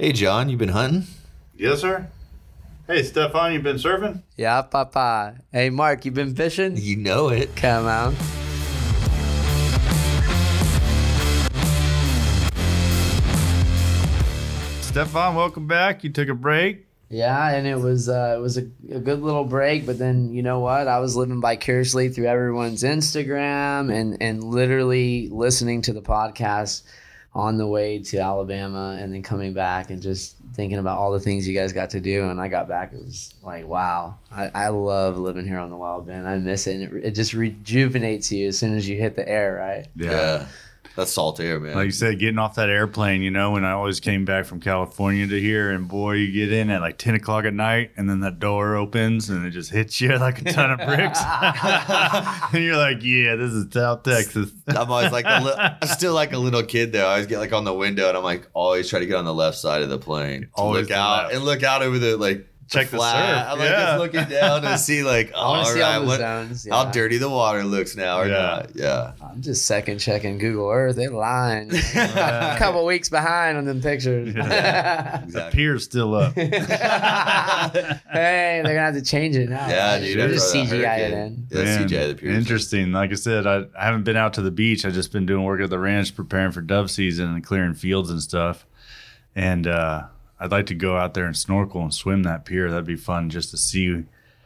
Hey, John, you been hunting? Yes, sir. Hey, Stefan, you been surfing? Yeah, papa. Hey, Mark, you been fishing? You know it. Come on. Stefan, welcome back. You took a break. Yeah, and it was uh, it was a, a good little break, but then you know what? I was living vicariously through everyone's Instagram and and literally listening to the podcast on the way to Alabama and then coming back and just thinking about all the things you guys got to do. And I got back, it was like, wow, I, I love living here on the Wild Bend. I miss it. And it, it just rejuvenates you as soon as you hit the air, right? Yeah. That's salt air, man. Like you said, getting off that airplane, you know, when I always came back from California to here, and boy, you get in at like 10 o'clock at night, and then that door opens and it just hits you like a ton of bricks. and you're like, yeah, this is South Texas. I'm always like, a li- I'm still like a little kid there. I always get like on the window, and I'm like, always try to get on the left side of the plane to Always look out left. and look out over the like Check the flat. surf, I'm like yeah. just looking down to see like, I want all see right, all the what, zones. how dirty the water looks now or Yeah. not. Yeah. I'm just second checking Google Earth. They're lying. a couple weeks behind on them pictures. The Exactly. pier's still up. hey, they're gonna have to change it now. Yeah, dude. They're just CGI it hurricane. in. Yeah, Man, CGI the Pierce. Interesting. Like I said, I, I haven't been out to the beach. I've just been doing work at the ranch, preparing for dove season and clearing fields and stuff. And uh, I'd like to go out there and snorkel and swim that pier. That'd be fun just to see.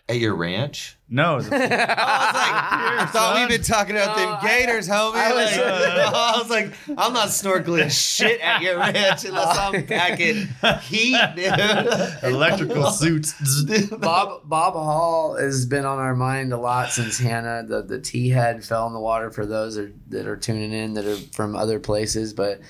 At your ranch? No, the- oh, I was like, I thought we've been talking about No, them gators, homie. I was- like, I was like, I'm not snorkeling shit at your ranch unless I'm packing heat, dude. electrical suits. Bob Bob Hall has been on our mind a lot since Hanna the the T head fell in the water. For those that are, that are tuning in that are from other places, but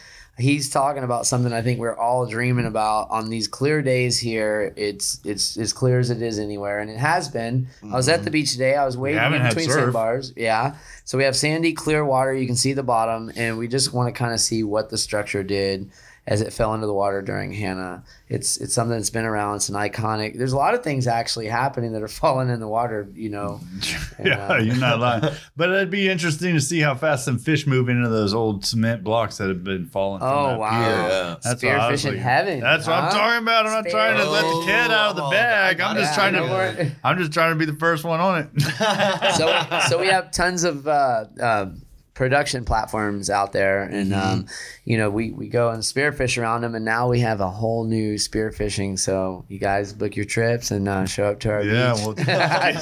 he's talking about something I think we're all dreaming about on these clear days here. It's it's as clear as it is anywhere, and it has been. I was at the beach today. I was waiting in between sandbars. Yeah, so we have sandy, clear water. You can see the bottom, and we just want to kind of see what the structure did as it fell into the water during Hanna. It's it's something that's been around. It's an iconic. There's a lot of things actually happening that are falling in the water. You know. And, yeah, uh, you're not lying. But it'd be interesting to see how fast some fish move into those old cement blocks that have been falling. From Oh that wow! pier. Yeah. That's what I was Spearfish in heaven. That's what I'm talking about. I'm not trying to let the cat out of the Oh, bag. I I'm just trying Yeah, to. more- I'm just trying to be the first one on it. so so we have tons of uh, uh, production platforms out there, and Mm-hmm. um, you know we we go and spearfish around them, and now we have a whole new spearfishing. So you guys book your trips and uh, show up to our Yeah, beach. we'll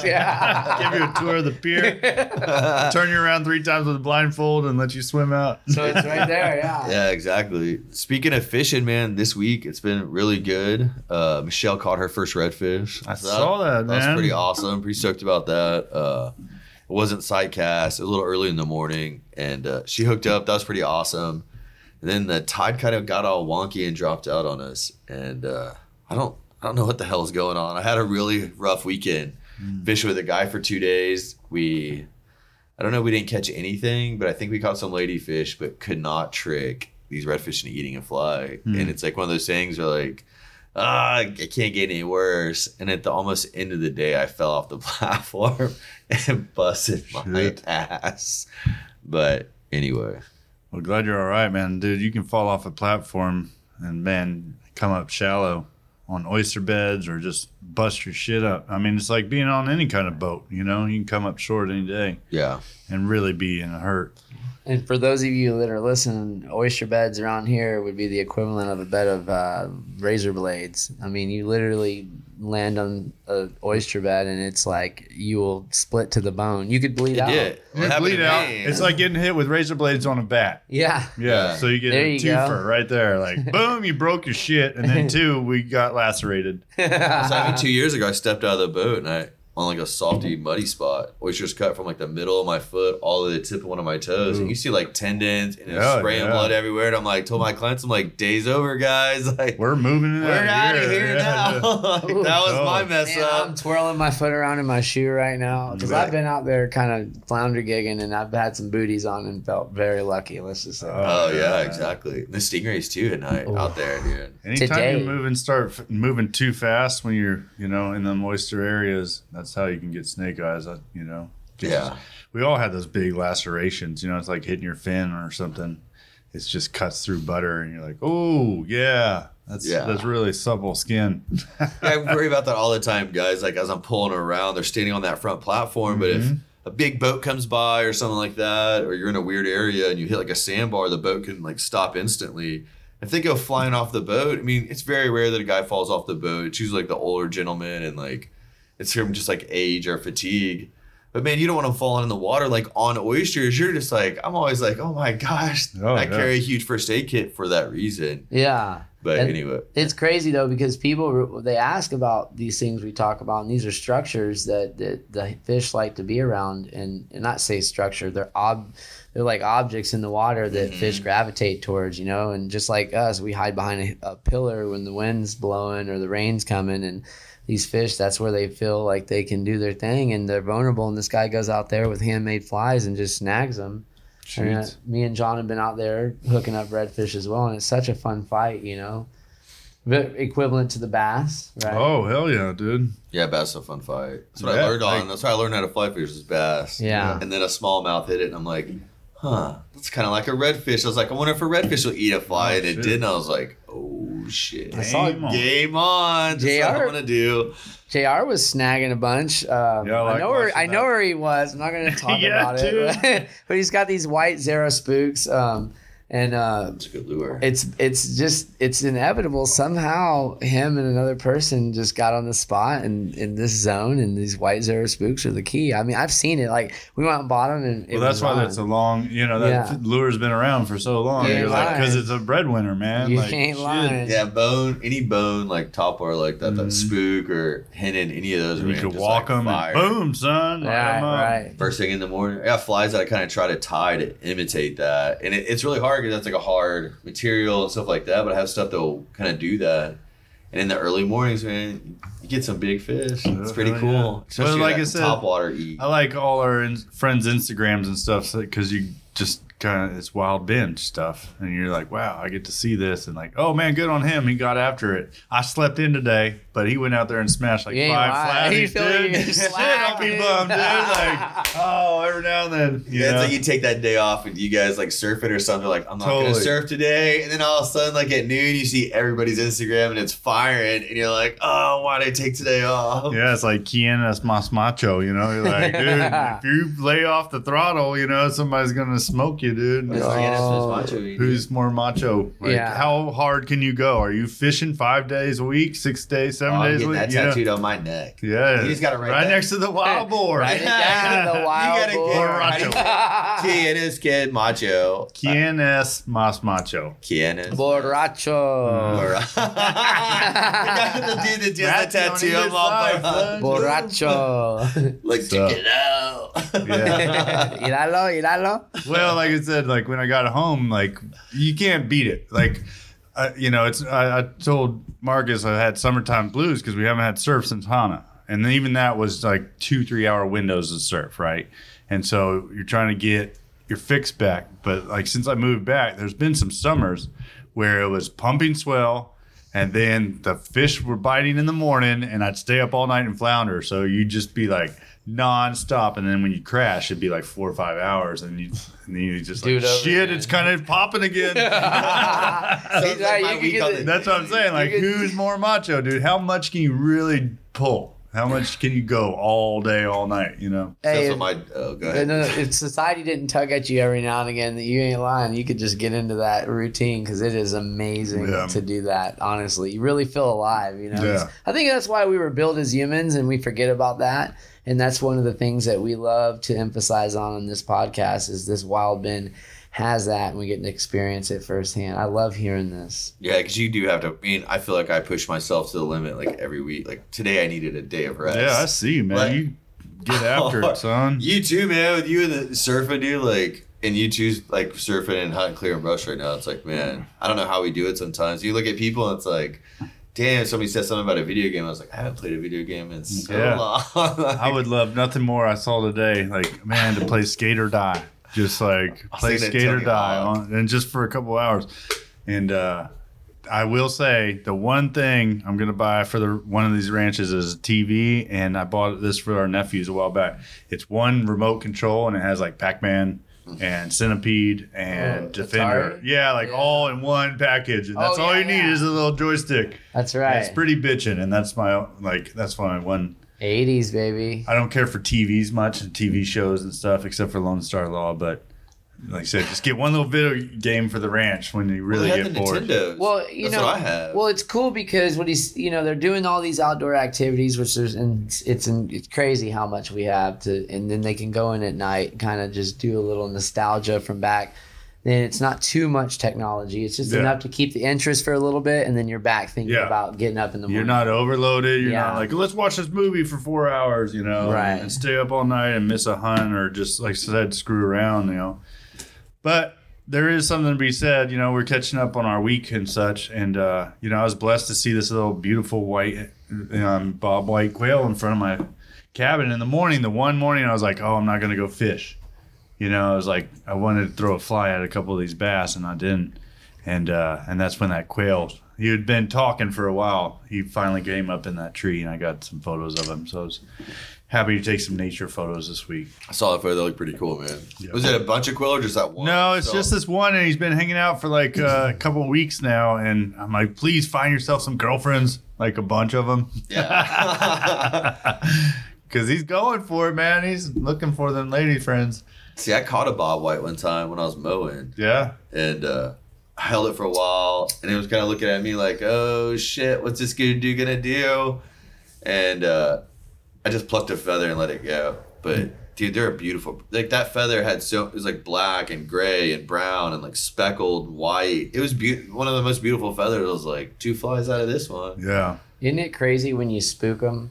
yeah. give you a tour of the pier, turn you around three times with a blindfold, and let you swim out. So it's right there. Yeah. Yeah, exactly. Speaking of fishing, man, this week it's been really good. Uh, Michelle caught her first redfish. I saw that, That was pretty awesome. Pretty stoked about that. Uh, it wasn't sight cast. It was a little early in the morning, and uh, she hooked up. That was pretty awesome. And then the tide kind of got all wonky and dropped out on us, and uh, I don't, I don't know what the hell's going on. I had a really rough weekend. Hmm. Fishing with a guy for two days. We, I don't know, we didn't catch anything, but I think we caught some ladyfish, but could not trick these redfish into eating a fly. Hmm. And it's like one of those things where like, ah, it can't get any worse. And at the almost end of the day, I fell off the platform and busted my Shit. ass. But anyway, Well, glad you're all right, man, dude. You can fall off a platform and man come up shallow on oyster beds or just bust your shit up. I mean, it's like being on any kind of boat. You know, you can come up short any day yeah, and really be in a hurt. And for those of you that are listening, oyster beds around here would be the equivalent of a bed of uh, razor blades. I mean, you literally land on an oyster bed and it's like you will split to the bone. You could bleed it out. did. You What happened bleed out. me? It's like getting hit with razor blades on a bat. Yeah. Yeah, Yeah. so you get There a you twofer go. right there. Like, boom, you broke your shit, and then two, we got lacerated. So I mean, two years ago, I stepped out of the boat and I on like a softy, muddy spot. Oysters cut from like the middle of my foot all the to the tip of one of my toes, and you see like tendons and it's Yeah, spraying yeah. blood everywhere. And I'm like, told my clients, I'm like, days over, guys. Like, We're moving we're out of here Yeah. now. Like, that was Oh. my mess Man, I'm twirling my foot around in my shoe right now because Right. I've been out there kind of flounder gigging and I've had some booties on and felt very lucky. Let's just say. Oh, oh yeah, exactly. The stingrays too at night out there, dude. Anytime Today- you move and start f- moving too fast when you're, you know, in the moisture areas, that's how you can get snake eyes. You know. Just- Yeah. We all had those big lacerations. You know, it's like hitting your fin or something. It just cuts through butter, and you're like, oh yeah, That's Yeah. that's really supple skin. I worry about that all the time, guys. Like as I'm pulling around, they're standing on that front platform. But if Mhm. a big boat comes by or something like that, or you're in a weird area and you hit like a sandbar, the boat can like stop instantly. If they go flying off the boat, I mean, it's very rare that a guy falls off the boat. It's usually like the older gentleman and like it's from just like age or fatigue. But man, you don't want to fall in the water like on oysters. You're just like, I'm always like, oh my gosh, Oh, I yeah. carry a huge first aid kit for that reason. Yeah. But And- anyway, It's crazy though because people they ask about these things we talk about, and these are structures that, that the fish like to be around, and, and not say structure, they're ob, they're like objects in the water that Mhm. fish gravitate towards, you know. And just like us, we hide behind a, a pillar when the wind's blowing or the rain's coming, and these fish, that's where they feel like they can do their thing, and they're vulnerable. And this guy goes out there with handmade flies and just snags them. And, uh, me and John have been out there hooking up redfish as well, and it's such a fun fight, you know. Bit equivalent to the bass, right? Oh hell yeah, dude! Yeah, bass is a fun fight. That's what I learned on. like- That's how I learned how to fly fish is bass. Yeah. And then a smallmouth hit it, and I'm like, huh, that's kind of like a redfish. I was like, I wonder if a redfish will eat a fly, Oh, and it shit. did. And I was like, oh shit, I saw it. Game on. game on. That's what I'm gonna do. Jr. was snagging a bunch. Um, Yeah, I I, know where I know where he was. I'm not going to talk Yeah, about it, but he's got these white Zara spooks, um, and uh, It's a good lure. it's it's just it's inevitable. Somehow, him and another person just got on the spot and in this zone, and these white Zara spooks are the key. I mean, I've seen it. Like we went and bought them, and Well, that's why on. that's a long. You know that Yeah. lure's been around for so long. You You're like, because it's a breadwinner, man. You like, ain't shit. lying. yeah, bone, any bone like top or like that, that Mhm. spook or hennin, any of those. You man, could walk like, them fire. and boom, son. light right, 'em right. First thing in the morning, I got flies that I kind of try to tie to imitate that, and it, it's really hard that's like a hard material and stuff like that. But I have stuff that will kind of do that. And in the early mornings, man, you get some big fish. It's uh-huh, pretty Yeah, cool. yeah. Well, like I said, top water eat. I like all our in- friends' Instagrams and stuff because you just kind of it's wild binge stuff, and you're like, wow, I get to see this, and like, oh man, good on him, he got after it. I slept in today, but he went out there and smashed like You five lying. You flatties, feel dude. Shit, I'll be slacking. bummed, dude. Like, oh, every now and then, you Yeah, it's like you take that day off and you guys like surf it or something. Like I'm not gonna surf today, and then all of a sudden, like at noon, you see everybody's Instagram and it's firing, and you're like, oh, why did I take today off? Yeah, it's like Quien es más macho, you know? You're like, dude, if you lay off the throttle, you know, somebody's going to smoke you, dude. That's Oh. Giannis Macho. Who's more macho? Like, Yeah. how hard can you go? Are you fishing five days a week, six days, seven Oh, I'm days a getting week? that You know? tattooed on my neck. Yeah. You just gotta write right that. next to the wild boar. Write next to the wild You wild gotta boar. get Borracho. Quienes kid macho. Quien es más macho? Quienes. Borracho. Mm. the dude that does the That's on tattoo. either I'm all side. Borracho. like So- check it out. Yeah. Iralo, iralo. well, like I said, like when I got home, like you can't beat it. Like, you know, it's I, I told Marcus I had summertime blues because we haven't had surf since Hanna, and even that was like two three hour windows of surf, right? And so you're trying to get your fix back, but like since I moved back, there's been some summers where it was pumping swell. And then the fish were biting in the morning, and I'd stay up all night and flounder. So you'd just be like nonstop. And then when you crash, it'd be like four or five hours, and you and then you just Do like shit. again. It's kind of popping again. He's Sounds like my you week on get the- That's what I'm saying. Like, You who's more macho, dude? How much can you really pull? How much can you go all day, all night? You know? Hey, That's what my. Oh, go ahead. no, if society didn't tug at you every now and again, that you ain't lying. You could just get into that routine because it is amazing Yeah. to do that. Honestly, you really feel alive. You know, Yeah. I think that's why we were built as humans, and we forget about that. And that's one of the things that we love to emphasize on in this podcast is this wild bend has that, and we get to experience it firsthand. I love hearing this. Yeah, because you do have to. I mean, I feel like I push myself to the limit like every week. Like today, I needed a day of rest. Yeah, I see, man. Like- you get after it, son. You too, man. With you and the surfing, dude. Like, and you two's like surfing and hunting clear and brush right now. It's like, man, I don't know how we do it. Sometimes you look at people and it's like, damn. Somebody said something about a video game. I was like, I haven't played a video game in so Yeah. long. I would love nothing more. I saw today, like man, to play skate or die. Just like I'll play skate or die, on, and just for a couple hours. And uh, I will say the one thing I'm gonna buy for the one of these ranches is a TV, and I bought this for our nephews a while back. It's one remote control, and it has like Pac-Man and Centipede and Oh, Defender. Atari? Yeah, like Yeah. all in one package, and that's Oh, all yeah, you need yeah. is a little joystick. That's And right. It's pretty bitchin', and that's my like that's my one. 80s, baby. I don't care for TVs much and TV shows and stuff, except for Lone Star Law, but. Like I said, just get one little video game for the ranch when you really Well, get bored. Nintendos. Well, you That's know, what I have. well, it's cool because what he's, you know, they're doing all these outdoor activities, which there's, and it's, it's, it's crazy how much we have to, and then they can go in at night, kind of just do a little nostalgia from back. Then it's not too much technology. It's just Yeah. enough to keep the interest for a little bit, and then you're back thinking Yeah. about getting up in the morning. You're not overloaded. You're Yeah. not like, let's watch this movie for four hours, you know, Right. and stay up all night and miss a hunt or just, like I said, screw around, you know. But there is something to be said, you know, we're catching up on our week and such. And, uh, you know, I was blessed to see this little beautiful white um, bobwhite quail in front of my cabin in the morning. The one morning I was like, oh, I'm not going to go fish. You know, I was like, I wanted to throw a fly at a couple of these bass and I didn't and uh, and that's when that quail he had been talking for a while. He finally came up in that tree, and I got some photos of him. So I was happy to take some nature photos this week. I saw that photo. They look pretty cool, man. Was it a bunch of quail or just that one? No, it's So- just this one, and he's been hanging out for like uh, a couple weeks now. And I'm like, please find yourself some girlfriends, like a bunch of them, Yeah. because he's going for it, man. He's looking for them lady friends. See, I caught a bobwhite one time when I was mowing, Yeah, and uh, I held it for a while, and it was kind of looking at me like, "Oh shit, what's this do? Gonna do?" And uh, I just plucked a feather and let it go. But hmm. dude, they're a beautiful. Like that feather had so it was like black and gray and brown and like speckled white. It was be- one of the most beautiful feathers. I was like, two flies out of this one. yeah. Isn't it crazy when you spook them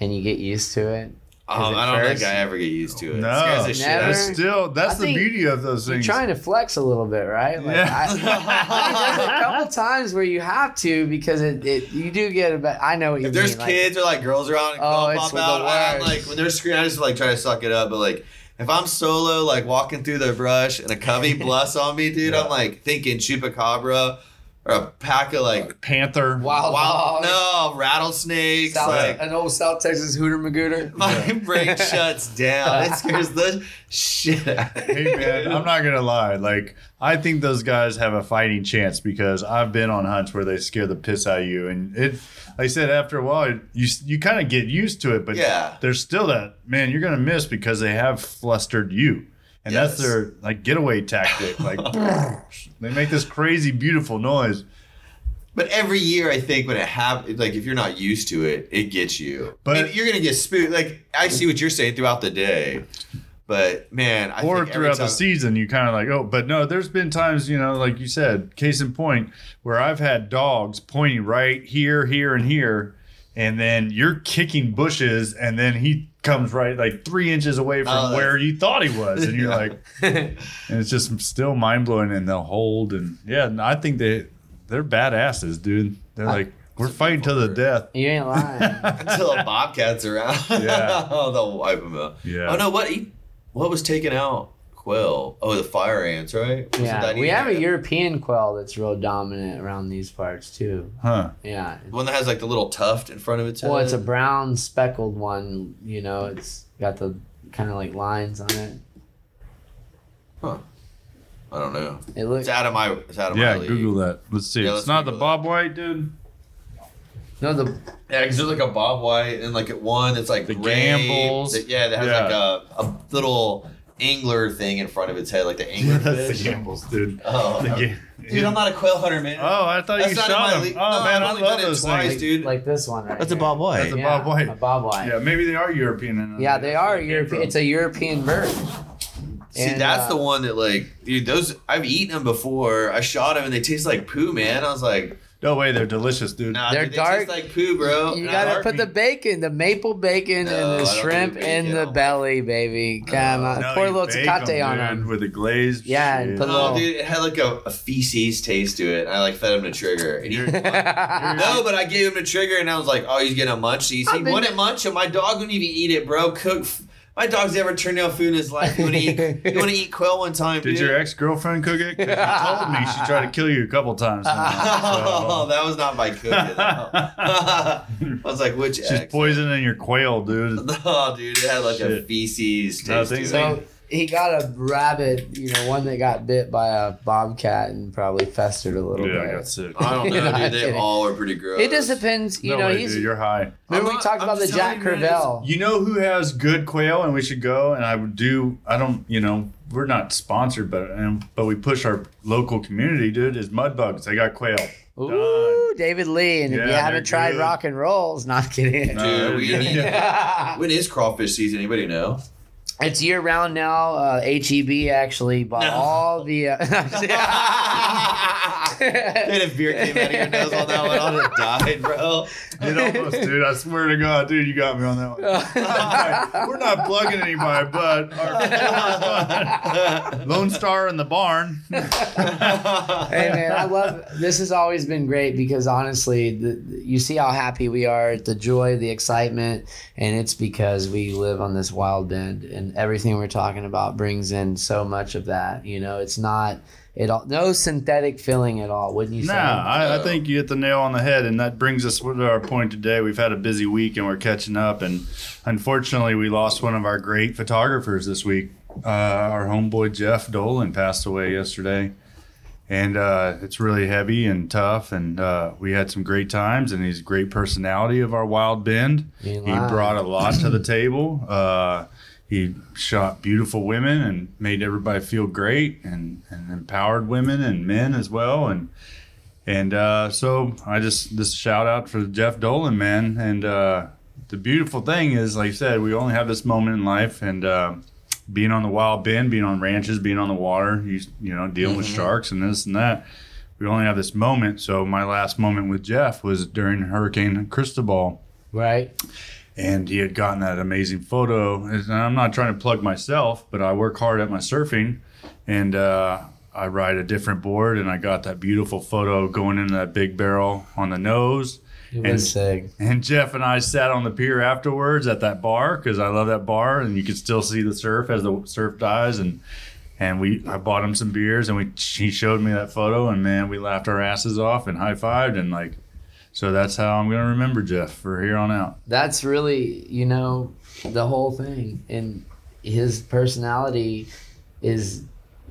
and you get used to it? Um, I don't first- think I ever get used to it. No, It scares the shit out of Never. That's still that's I the beauty of those things. You're trying to flex a little bit, right? Like, Yeah. I, I there's a couple times where you have to because it, it you do get a bit. I know what you If there's like- kids or like girls around and Oh, oh, it's pop the out, I'm like when they're screaming, I just like try to suck it up. But like if I'm solo, like walking through the brush and a covey bluffs on me, dude, Yeah. I'm like thinking chupacabra or a pack of like Panther. Wild wild dog. no rattlesnakes. South, like an old South Texas Hooter Magooter. my brain shuts down. It scares the shit out of me. Hey man, I'm not gonna lie. Like I think those guys have a fighting chance because I've been on hunts where they scare the piss out of you, and it. Like I said, after a while, you you kind of get used to it, but Yeah. there's still that man you're gonna miss because they have flustered you, and that's their like getaway tactic. Like they make this crazy beautiful noise. But every year, I think when it happens, like if you're not used to it, it gets you. But- But you're gonna get spooked. Like I see what you're saying throughout the day, but man, I or throughout the season, you kind of like, oh, but no, there's been times, you know, like you said, case in point, where I've had dogs pointing right here, here, and here, and then you're kicking bushes, and then he comes right like three inches away from Oh, where you thought he was, and you're Yeah. like, and it's just still mind blowing, and they'll hold, and yeah, I think they they're badasses, dude. They're like, we're fighting to the death. You ain't lying. until a bobcat's around. Yeah. oh, they'll wipe them out. Yeah. Oh no, what he, what was taken out? Quill. Oh, the fire ants, right? Wasn't yeah, that we have a European quail that's real dominant around these parts too. Huh? Yeah. one that has like the little tuft in front of its head. Well, it's a brown speckled one. You know, it's got the kind of like lines on it. Huh. I don't know. It looks It's out of my. It's out of Yeah, my league. Google that. Let's see. Yeah, it's let's not the Google that. Bobwhite, dude. no the Yeah, because there's like a bobwhite and like at one that's like The gray. Gambel's. That- yeah, that has Yeah. like a, a little angler thing in front of its head, like the angler That's fish. the Gambel's, dude. Oh, The ga- dude, I'm not a quail hunter, man. Oh, I thought That's you in shot my him. league. Oh No, man, I've I only love done it those twice, things. dude. like this one right That's a here. bobwhite. That's a Yeah, bobwhite. A bobwhite. Yeah, maybe they are European. and, uh, Yeah, they are European. It's a European bird. See, And, that's uh, the one that like, dude. Those I've eaten them before. I shot them and they taste like poo, man. I was like, No way, they're delicious, dude. nah, They're dude, they dark. taste like poo, bro. You And gotta heart put the bacon, the maple bacon, No, and the shrimp in the don't belly, baby. Come on, No, pour a little bake tecate 'em, on dude, them. with the glazed. Yeah, and shit. put a No, little- dude, it had like a, a feces taste to it. I like fed him the trigger. And he, no, but I gave him the trigger and I was like, oh, he's getting a munch. He's, He I've been- wouldn't munch it. My dog wouldn't even eat it, bro. Cook. My dog's never turned down food in his life. You want to eat? You want to eat quail one time? Did dude? your ex girlfriend cook it? she told me she tried to kill you a couple times. Oh, now, that was not my cooking. I was like, which. She's ex? poisoning your quail, dude. oh, dude, it had like a feces No, taste. things to it. so he got a rabbit, you know, one that got bit by a bobcat and probably festered a little Yeah, I bit. got sick. I don't know, dude. They kidding. all are pretty gross. It just depends, you no know. way, he's dude, you're high. remember I'm we talked I'm about the Jack telling you, man, You know who has good quail, and we should go. And I would do. I don't. You know, we're not sponsored, but um, but we push our local community, dude. Is Mudbugs? They got quail. Ooh, David Lee, and if you haven't tried good. rock and rolls, not kidding. No, Dude, we need- Yeah. When is crawfish season? Anybody know? It's year round now. Uh, HEB actually bought No. all the. Uh, And if beer came out of your nose on that one, I'd have died, bro. It almost, dude. I swear to God, dude, you got me on that one. We're not plugging anybody, but our Lone Star in the barn. hey man, I love this. Has always been great because honestly, the, the- you see how happy we are, the joy, the excitement, and it's because we live on this wild bend, and everything we're talking about brings in so much of that. You know, it's not it all no synthetic feeling at all. Wouldn't you Nah, say? I, I think you hit the nail on the head, and that brings us to our point today. We've had a busy week, and we're catching up. And unfortunately, we lost one of our great photographers this week. Uh, our homeboy Jeff Dolan passed away yesterday, and uh, it's really heavy and tough. And uh, we had some great times, and he's a great personality of our Wild Bend. He brought a lot to the table. Uh, he shot beautiful women and made everybody feel great and, and empowered women and men as well. And and uh, so I just this shout out for Jeff Dolan, man. And uh, the beautiful thing is, like I said, we only have this moment in life, and uh, being on the wild bend, being on ranches, being on the water, you you know, dealing with sharks and this and that. We only have this moment. So my last moment with Jeff was during Hurricane Cristobal right. And he had gotten that amazing photo. And I'm not trying to plug myself, but I work hard at my surfing, and uh, I ride a different board, and I got that beautiful photo going into that big barrel on the nose. It And- was sick. And Jeff and I sat on the pier afterwards at that bar because I love that bar, and you could still see the surf as the surf dies. And and we I bought him some beers, and we he showed me that photo, and man, we laughed our asses off and high fived, and like, so that's how I'm gonna remember Jeff for here on out. that's really you know the whole thing and his personality is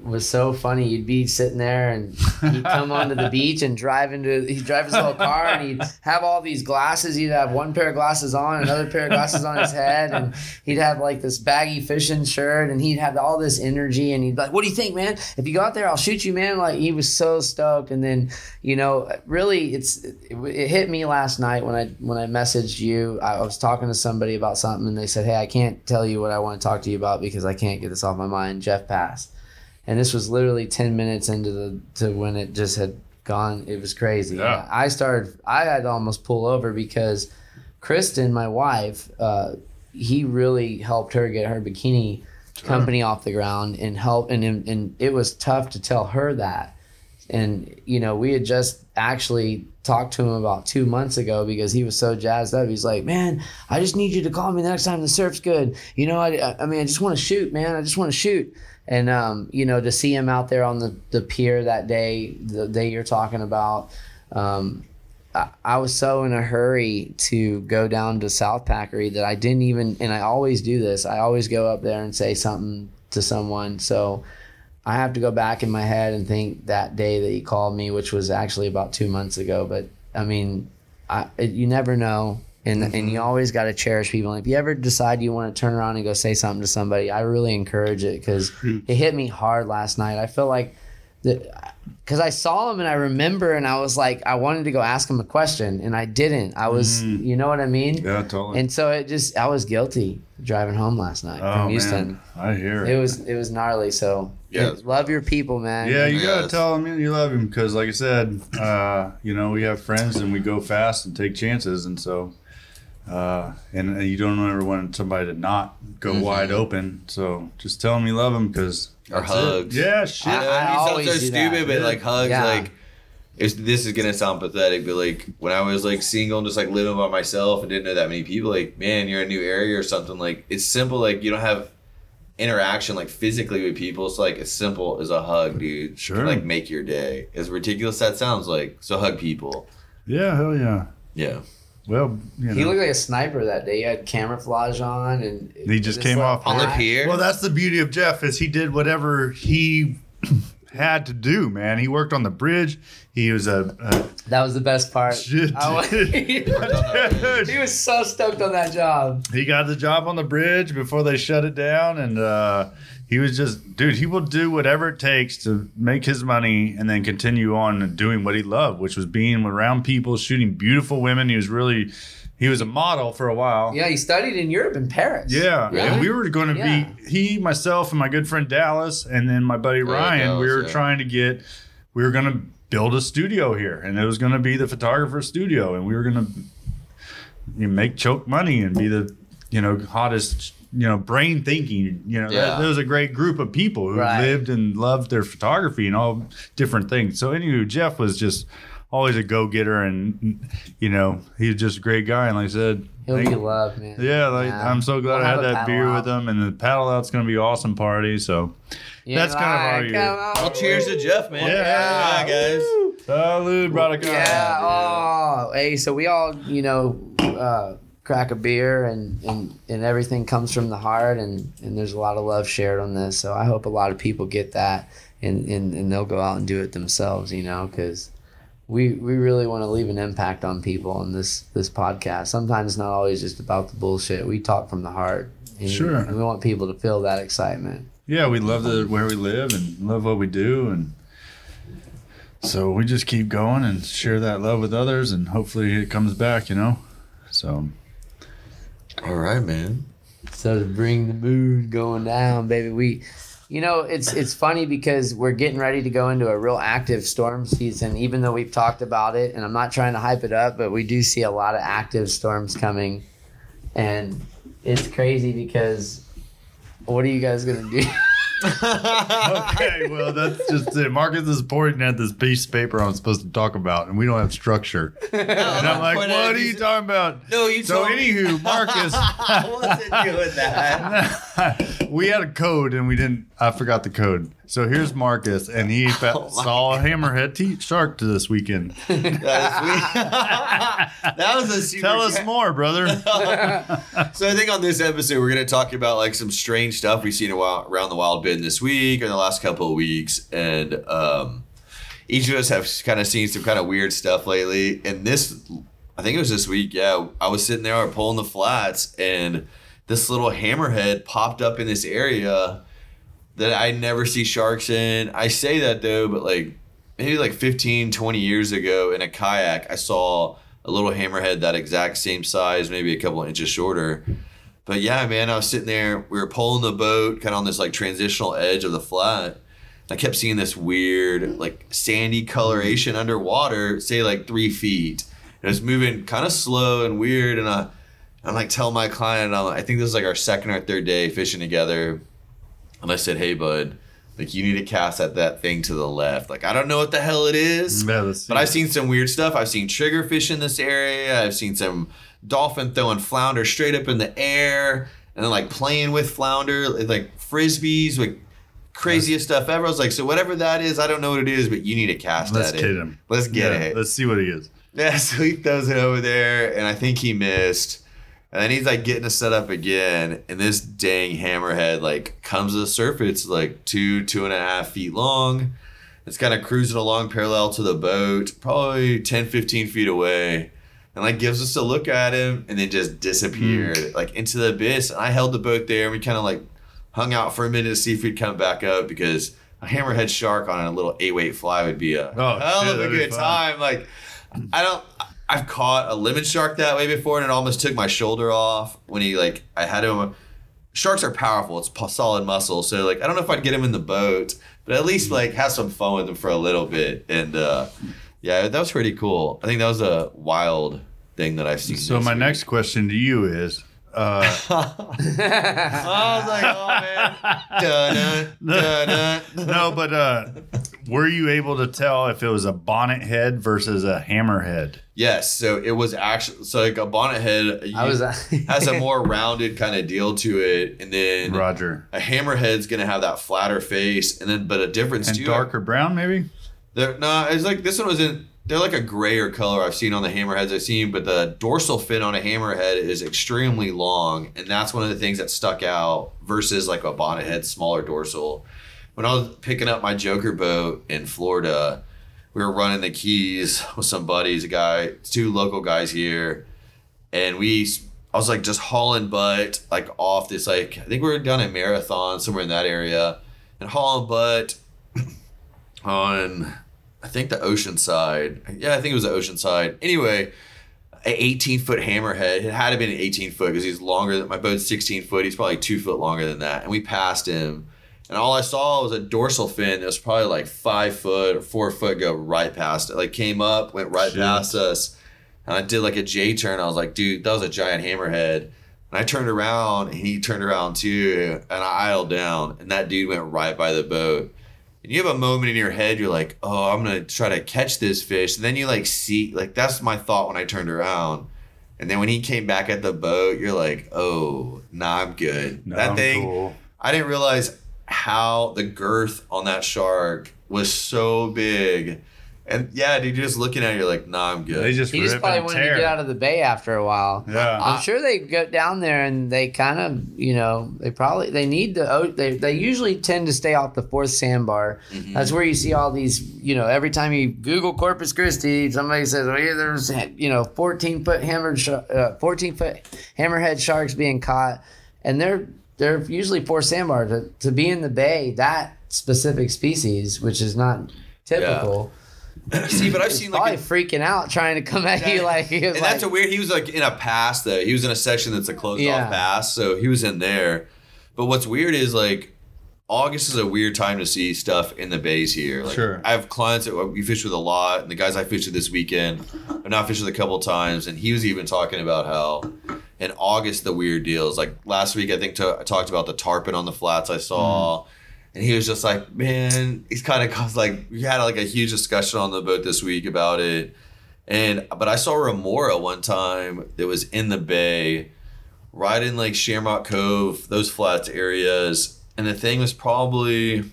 was so funny. You'd be sitting there and he'd come onto the beach and drive into he'd drive his little car and he'd have all these glasses. He'd have one pair of glasses on another pair of glasses on his head and he'd have like this baggy fishing shirt and he'd have all this energy and he'd be like what do you think man? If you go out there i'll shoot you man. Like he was so stoked and then you know really it's it, it hit me last night when i when i messaged you. I was talking to somebody about something and they said hey i can't tell you what i want to talk to you about because i can't get this off my mind. Jeff passed and this was literally 10 minutes into the to when it just had gone. It was crazy. Yeah. i started i had to almost pull over because kristen my wife uh, he really helped her get her bikini company off the ground and help and, and and it was tough to tell her that. And you know we had just actually talked to him about two months ago because he was so jazzed up. He's like man i just need you to call me the next time the surf's good. You know i, I- mean i just want to shoot man. I just want to shoot. And um, you know to see him out there on the, the pier that day the day you're talking about um, I, I was so in a hurry to go down to south packery that i didn't even and i always do this i always go up there and say something to someone. So I have to go back in my head and think that day that he called me, which was actually about two months ago. But I mean, I, it, you never know, and and you mm-hmm. always got to cherish people. And if you ever decide you want to turn around and go say something to somebody, I really encourage it because mm-hmm. it hit me hard last night. I felt like because I saw him and I remember, and I was like, I wanted to go ask him a question, and I didn't. I was, mm-hmm. you know what I mean? Yeah, totally. And so it just, I was guilty driving home last night oh from Houston. man, I hear it. It was it was gnarly. So Yeah, love your people, man. Yeah, you gotta tell him you love him because, like I said, uh, you know we have friends and we go fast and take chances, and so uh, and, and you don't ever want somebody to not go Mhm. wide open. So just tell him you love him because Or hugs. Yeah, shit. I, know, I it always so do stupid, that. but like hugs, Yeah. like it's, this is gonna sound pathetic, but like when I was like single and just like living by myself and didn't know that many people, like man, you're in a new area or something. Like it's simple. Like you don't have interaction like physically with people. So like as simple as a hug, dude. Sure. Can, like make your day. As ridiculous that sounds, like so hug people. yeah, hell yeah. Yeah. well, you know. He looked like a sniper that day. He had camouflage on, and He just came little off On the hat. pier. Well, that's the beauty of Jeff is he did whatever he had to do, man. He worked on the bridge. He was a, a That was the best part. Shit, I wa- dude. he was so stoked on that job. he got the job on the bridge before they shut it down, and uh, he was just, dude. He will do whatever it takes to make his money and then continue on doing what he loved, which was being around people, shooting beautiful women. He was really, he was a model for a while. Yeah, he studied in Europe in Paris. Yeah, and we were going to Yeah. be he, myself, and my good friend Dallas, and then my buddy Ryan. we were yeah. trying to get, we were going to build a studio here, and it was going to be the photographer studio, and we were going to you know, make choke money and be the you know hottest you know brain thinking. You know, Yeah. that, there was a great group of people who Right. lived and loved their photography and all different things. So anywho, Jeff was just always a go getter, and you know he's just a great guy. And like I said, He'll thank- be loved, man. yeah, like Yeah. I'm so glad We'll I had that beer out. with him, and the paddle out's gonna be an awesome party. So Yeah, That's kind of our year. Well, cheers to Jeff, man. Yeah. guys. salud, brother. Yeah. Oh, hey. So we all, you know, uh, crack a beer, and and and everything comes from the heart, and and there's a lot of love shared on this. So I hope a lot of people get that, and and, and they'll go out and do it themselves. You know, because. We, we really want to leave an impact on people on this this podcast. Sometimes it's not always just about the bullshit. We talk from the heart. And, Sure. And we want people to feel that excitement. Yeah, we love the where we live and love what we do, and so we just keep going and share that love with others, and hopefully it comes back. You know, so All right, man. So to bring the mood going down, baby, we, you know, it's it's funny because we're getting ready to go into a real active storm season. Even though we've talked about it, and I'm not trying to hype it up, but we do see a lot of active storms coming, and it's crazy because what are you guys gonna do? okay, well that's just it. Marcus is pointing at this piece of paper I'm supposed to talk about, and we don't have structure. And I'm like, what are you talking about? No, you So, told me. anywho, Marcus. I wasn't doing that. we had a code and we didn't. I forgot the code. So here's Marcus, and he Oh saw a hammerhead shark this weekend. That, is sweet. that was a super Tell us more, brother. So I think on this episode we're gonna talk about like some strange stuff we've seen around around the wild bend this week or the last couple of weeks, and um, each of us have kind of seen some kind of weird stuff lately. And this, I think it was this week. Yeah, I was sitting there pulling the flats, and this little hammerhead popped up in this area that I never see sharks in. I say that though, but like maybe like 15, 20 years ago in a kayak, I saw a little hammerhead that exact same size, maybe a couple inches shorter. But yeah, man, I was sitting there, we were pulling the boat kind of on this like transitional edge of the flat. I kept seeing this weird, like sandy coloration underwater, say like three feet. It was moving kind of slow and weird. And I, I'm like, tell my client, I'm, I think this is like our second or third day fishing together. And I said, hey, bud, like you need to cast at that thing to the left. Like, I don't know what the hell it is. Mm, yeah. But I've seen some weird stuff. I've seen triggerfish in this area. I've seen some dolphin throwing flounder straight up in the air and then like playing with flounder, like frisbees, like craziest stuff ever. I was like, so whatever that is, I don't know what it is, but you need to cast Let's at it. kid him. Let's get Yeah, it. Let's see what he is. Yeah, so he throws it over there, and I think he missed. And then he's like getting it set up again, and this dang hammerhead like comes to the surface like two, two and a half feet long. It's kind of cruising along parallel to the boat, probably 10, 15 feet away. And like gives us a look at him and then just disappeared like into the abyss. And I held the boat there and we kind of like hung out for a minute to see if he'd come back up because a hammerhead shark on a little eight weight fly would be a Oh, hell of a good fun. time. Like I don't. I've caught a lemon shark that way before, and it almost took my shoulder off when he like I had him. Sharks are powerful. It's solid muscle. So like I don't know if I'd get him in the boat, but at least like have some fun with him for a little bit. And uh, yeah, that was pretty cool. I think that was a wild thing that I've seen. So my week. next question to you is, uh, I was like, oh man, dun, dun, dun, no, but uh, were you able to tell if it was a bonnet head versus a hammerhead? Yes, so it was actually so like a bonnet head. I was has a more rounded kind of deal to it, and then Roger. a hammerhead's gonna have that flatter face, and then but a difference And too. darker brown, maybe? There, no, it's like this one was in they're like a grayer color I've seen on the hammerheads I've seen, but the dorsal fin on a hammerhead is extremely long, and that's one of the things that stuck out versus like a bonnet head, smaller dorsal. When I was picking up my Joker boat in Florida, we were running the keys with some buddies, a guy, two local guys here, and we. I was like just hauling butt like off this like I think we were down at Marathon somewhere in that area, and hauling butt on I think the ocean side. Yeah, I think it was the ocean side. Anyway, an 18 foot hammerhead. It had to be an 18 foot because he's longer than my boat's 16 foot. He's probably two foot longer than that. And we passed him. And all I saw was a dorsal fin that was probably like five foot or four foot go right past it. Like came up, went right Shit. past us. And I did like a J turn. I was like, dude, that was a giant hammerhead. And I turned around and he turned around too. And I idled down. And that dude went right by the boat and you have a moment in your head you're like oh i'm gonna try to catch this fish and then you like see like that's my thought when i turned around and then when he came back at the boat you're like oh nah i'm good No, that I'm thing cool. i didn't realize how the girth on that shark was so big and yeah dude you're just looking at it you're like nah i'm good They just He just probably and wanted tear. to get out of the bay after a while. Yeah. I'm sure they go down there and they kind of, you know, they probably they need to. oh, They they usually tend to stay off the fourth sandbar. Mm-hmm. That's where you see all these. You know, every time you Google Corpus Christi, somebody says, "Oh yeah, there's you know 14 foot hammered, sh- uh, 14 foot hammerhead sharks being caught," and they're they're usually fourth sandbar to to be in the bay. That specific species, which is not typical. see but i've seen probably like a, freaking out trying to come at you like, and like that's a weird. He was like in a pass though. He was in a section that's a closed Yeah. off pass, so he was in there. But what's weird is like August is a weird time to see stuff in the bays here. Like, Sure. I have clients that we fish with a lot, and the guys I fished with this weekend, I've not fished with a couple times, and he was even talking about how in August the weird deals. Like last week, I think to, I talked about the tarpon on the flats I saw. Mm-hmm. And he was just like, man, he's kind of like we had like a huge discussion on the boat this week about it. And but I saw Remora one time that was in the bay, right in like Shamrock Cove, those flats areas. And the thing was probably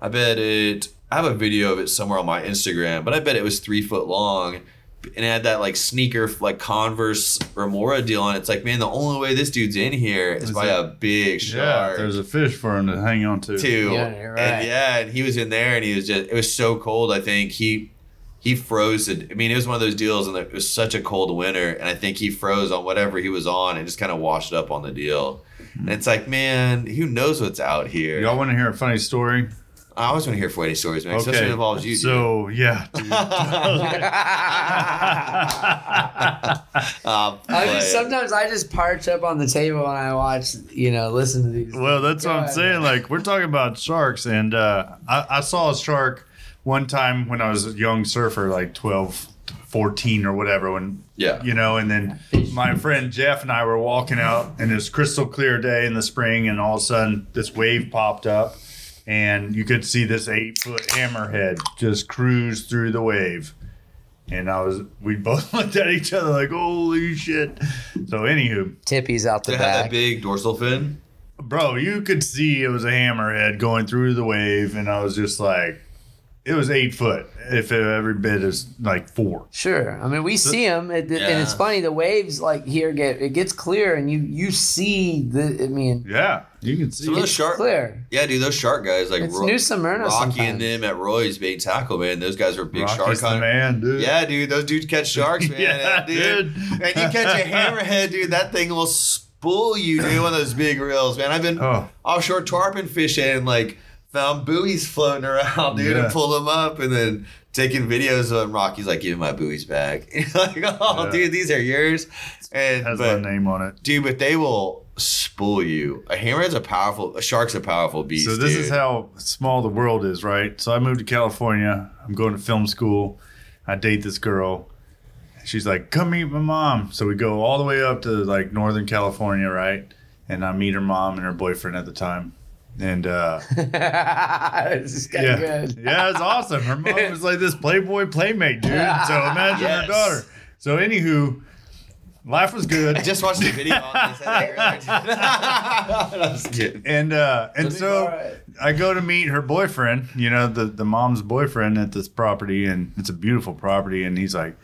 I bet it I have a video of it somewhere on my Instagram, but I bet it was three foot long. And it had that like sneaker like Converse Remora deal on it. It's like, man, the only way this dude's in here is, Is by it- a big shark. Yeah, shark there's a fish for him to hang on to. too. Yeah, you're right. And yeah, and he was in there, and he was just. It was so cold. I think he he froze. It. I mean, it was one of those deals, and it was such a cold winter, and I think he froze on whatever he was on, and just kind of washed up on the deal. And it's like, man, who knows what's out here? Y'all want to hear a funny story? I always want to hear funny stories, man. Especially involves you. dude. So yeah, dude. Uh, I but- just sometimes I just parch up on the table and I watch, you know, listen to these. well, that's what I'm God. saying. Like we're talking about sharks, and uh, I, I saw a shark one time when I was a young surfer, like 12, 14 or whatever. When Yeah. you know, and then my friend Jeff and I were walking out, and it was crystal clear day in the spring, and all of a sudden this wave popped up, and you could see this eight foot hammerhead just cruise through the wave. And I was, we both looked at each other like, holy shit. So, anywho, Tippy's out the Did it have that back. big dorsal fin? bro, you could see it was a hammerhead going through the wave, and I was just like, it was eight foot. If every bit is like four. Sure, I mean we see them, and it's funny. The waves like here get it gets clear, and you you see the. I mean, Yeah, you can see. Some of it. those shark, clear. yeah, dude, those shark guys like It's Ro- New Smyrna Rocky and sometimes. them at Roy's bait tackle, man. Those guys are big shark Rocky's the hunters. man, dude. Yeah, dude, those dudes catch sharks, man. Yeah, dude. dude. And you catch a hammerhead, dude, that thing will spool you, dude, one of those big reels, man. I've been Oh. offshore tarpon fishing like found buoys floating around, dude, Yeah. and pulled them up and then taking videos of them. Rocky's like, give me my buoys back. like, oh, Yeah. dude, these are yours. And has but, my name on it. dude, but they will spool you. A hammerhead's a powerful, a shark's a powerful beast. So this dude. is how small the world is, right? So I moved to California. I'm going to film school. I date this girl. She's like, "Come meet my mom." So we go all the way up to like Northern California, right? And I meet her mom and her boyfriend at the time. And uh, this is yeah, good. yeah, it's awesome. Her mom was like this Playboy playmate, dude. So imagine Yes. her daughter. So anywho, life was good. I just watched the video on this. I'm and uh, and Let me so borrow. I go to meet her boyfriend, you know, the the mom's boyfriend at this property, and it's a beautiful property. And he's like,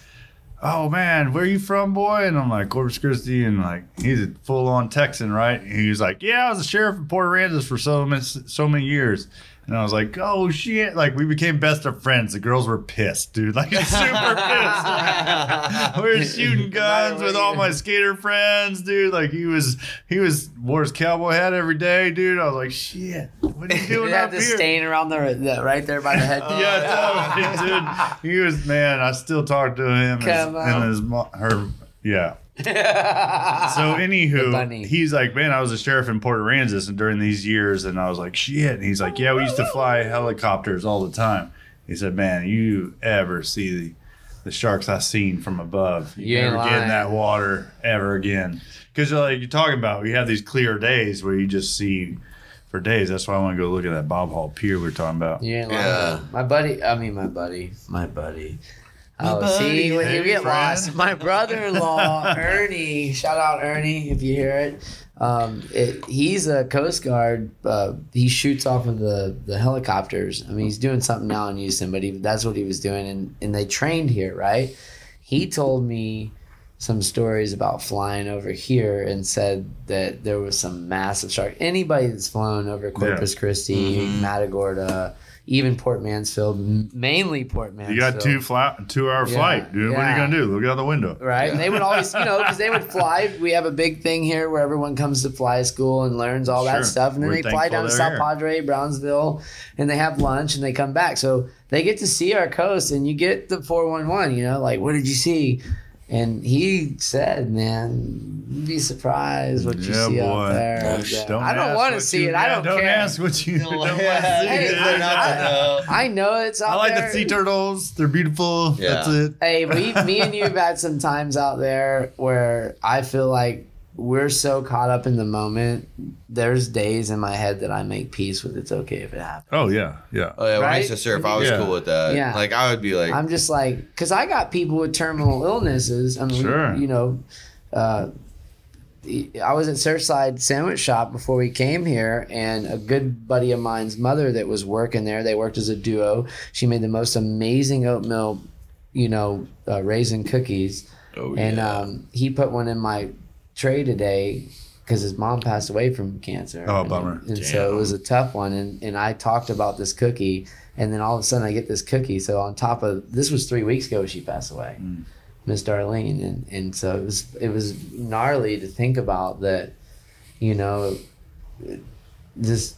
"Oh man, where you from, boy?" And I'm like, "Corpus Christi," and like he's a full on Texan, right? And he was like, "Yeah, I was a sheriff in Port Aransas for so many so many years." And I was like, "Oh shit!" Like we became best of friends. The girls were pissed, dude. Like super pissed. we were shooting guns with all my skater friends, dude. Like he was, he was wore his cowboy hat every day, dude. I was like, "Shit, what are you You doing had up the here?" stain around the, the right there by the head. yeah, totally, dude. He was man. I still talk to him Come and, and his her. Yeah. So The anywho, he's like, man, I was a sheriff in Port Aransas and during these years, and I was like, shit. And he's like, yeah, we used to fly helicopters all the time. He said, man, you ever see the the sharks I seen from above? You, You ain't never get in that water ever again. Because like you're talking about, we have these clear days where you just see for days. That's why I want to go look at that Bob Hall Pier we are talking about. You ain't lying. Yeah. My buddy, I mean my buddy, my buddy. Oh, buddy. see, when you get friend. lost, my brother-in-law Ernie, shout out Ernie if you hear it. Um, it he's a Coast Guard. Uh, he shoots off of the the helicopters. I mean, he's doing something now in Houston, but he, that's what he was doing, and and they trained here, right? He told me some stories about flying over here and said that there was some massive shark. Anybody that's flown over Corpus Christi, Mhm. Matagorda, even Port Mansfield, mainly Port Mansfield. You got two flight, two hour Yeah, flight, dude. What are you gonna do? Look out the window. Right, and they would always, you know, because they would fly. We have a big thing here where everyone comes to fly school and learns all Sure. that stuff, and then We're they fly down to South here. Padre, Brownsville, and they have lunch and they come back. So they get to see our coast, and you get the four one one. You know, like what did you see? And he said, "Man, be surprised what you Yeah, see boy. out there." Don't I don't want to see you- it. I don't, don't care. ask what you don't want to see. Hey, dude. I- know. I know it's out I like there. the sea turtles. They're beautiful. Yeah. That's it. Hey, we, me and you have had some times out there where I feel like we're so caught up in the moment. There's days in my head that I make peace with. It's okay if it happens. Oh yeah, yeah. Oh yeah, when I Right? used to surf, I was Yeah. cool with that. Yeah. Like I would be like, I'm just like, because I got people with terminal illnesses. I mean, Sure. you know, uh, I was at Surfside Sandwich Shop before we came here, and a good buddy of mine's mother that was working there. They worked as a duo. She made the most amazing oatmeal, you know, uh, raisin cookies. oh And yeah. um, he put one in my tray today because his mom passed away from cancer. Oh, And- bummer. And, so it was a tough one. And, and I talked about this cookie, and then all of a sudden I get this cookie. So on top of this was three weeks ago she passed away, Mm. Miss Darlene, and and so it was it was gnarly to think about that, you know, just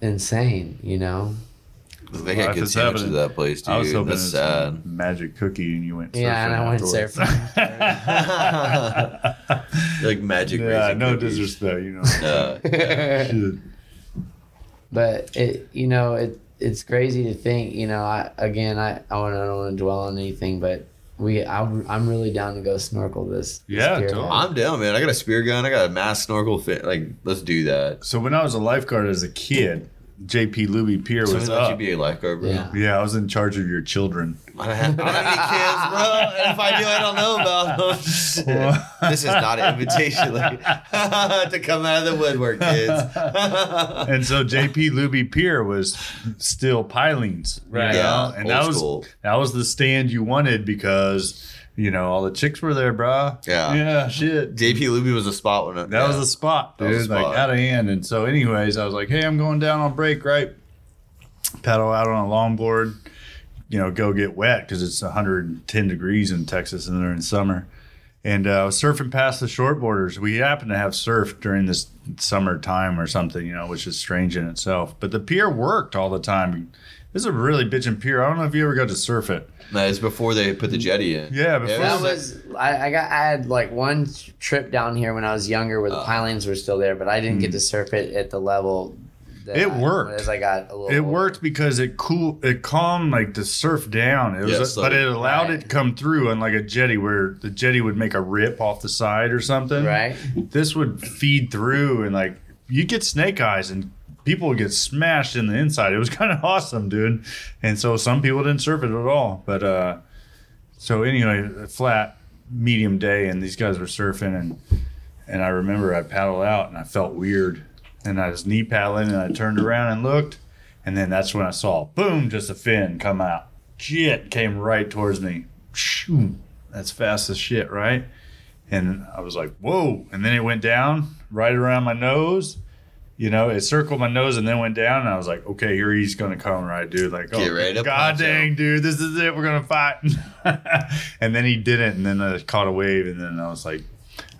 insane, you know. They had Life good sandwiches at that place too. I was hoping That's sad. a magic cookie, and you went. Yeah, and I went surfing. like magic. yeah, no cookies. disrespect, you know. Uh, yeah. But it you know it it's crazy to think you know I again I I, wanna, I don't want to dwell on anything but we I'm, I'm really down to go snorkel this, this Yeah, pier totally. I'm down, man. I got a spear gun. I got a mask snorkel fit. Like, let's do that. So when I was a lifeguard as a kid, JP Luby Pier So was let you up. be a lifeguard, bro. Yeah. Yeah, I was in charge of your children. I don't, have, I don't have any kids, bro. And if I do, I don't know about them. This is not an invitation like, to come out of the woodwork, kids. And so JP Luby Pier was still pilings, you Right. know? Yeah, and old that was school. that was the stand you wanted because you know all the chicks were there, bro. Yeah. yeah, shit. JP Luby was a spot when I, That was the spot, That dude. was a Like spot. out of hand. And so, anyways, I was like, "Hey, I'm going down on break, right? Paddle out on a longboard, you know, go get wet because it's 110 degrees in Texas and they're in summer." And uh, I was surfing past the short borders. We happened to have surf during this summer time or something, you know, which is strange in itself. But the pier worked all the time. This is a really bitchin' pier. I don't know if you ever got to surf it. No, it's before they put the jetty in. Yeah, before that was I, I got I had like one trip down here when I was younger where the Uh. pilings were still there but I didn't get to surf it at the level that It I- worked. as I got a little It older. worked because it cool it calmed like the surf down. It was, Yeah, so- but it allowed Right. it to come through on like a jetty where the jetty would make a rip off the side or something. right This would feed through and like you get snake eyes and people would get smashed in the inside. It was kind of awesome, dude. And so some people didn't surf it at all. But uh, so anyway, flat medium day, and these guys were surfing, and and I remember I paddled out, and I felt weird, and I was knee paddling, and I turned around and looked, and then that's when I saw boom, just a fin come out. Shit came right towards me. Shoo. That's fast as shit, right? And I was like, whoa. And then it went down right around my nose. You know, it circled my nose and then went down. And I was like, okay, here he's going to come, right, dude? Like, Get oh, to God dang, him. dude, this is it. We're going to fight. and then he didn't. And then I caught a wave. And then I was like,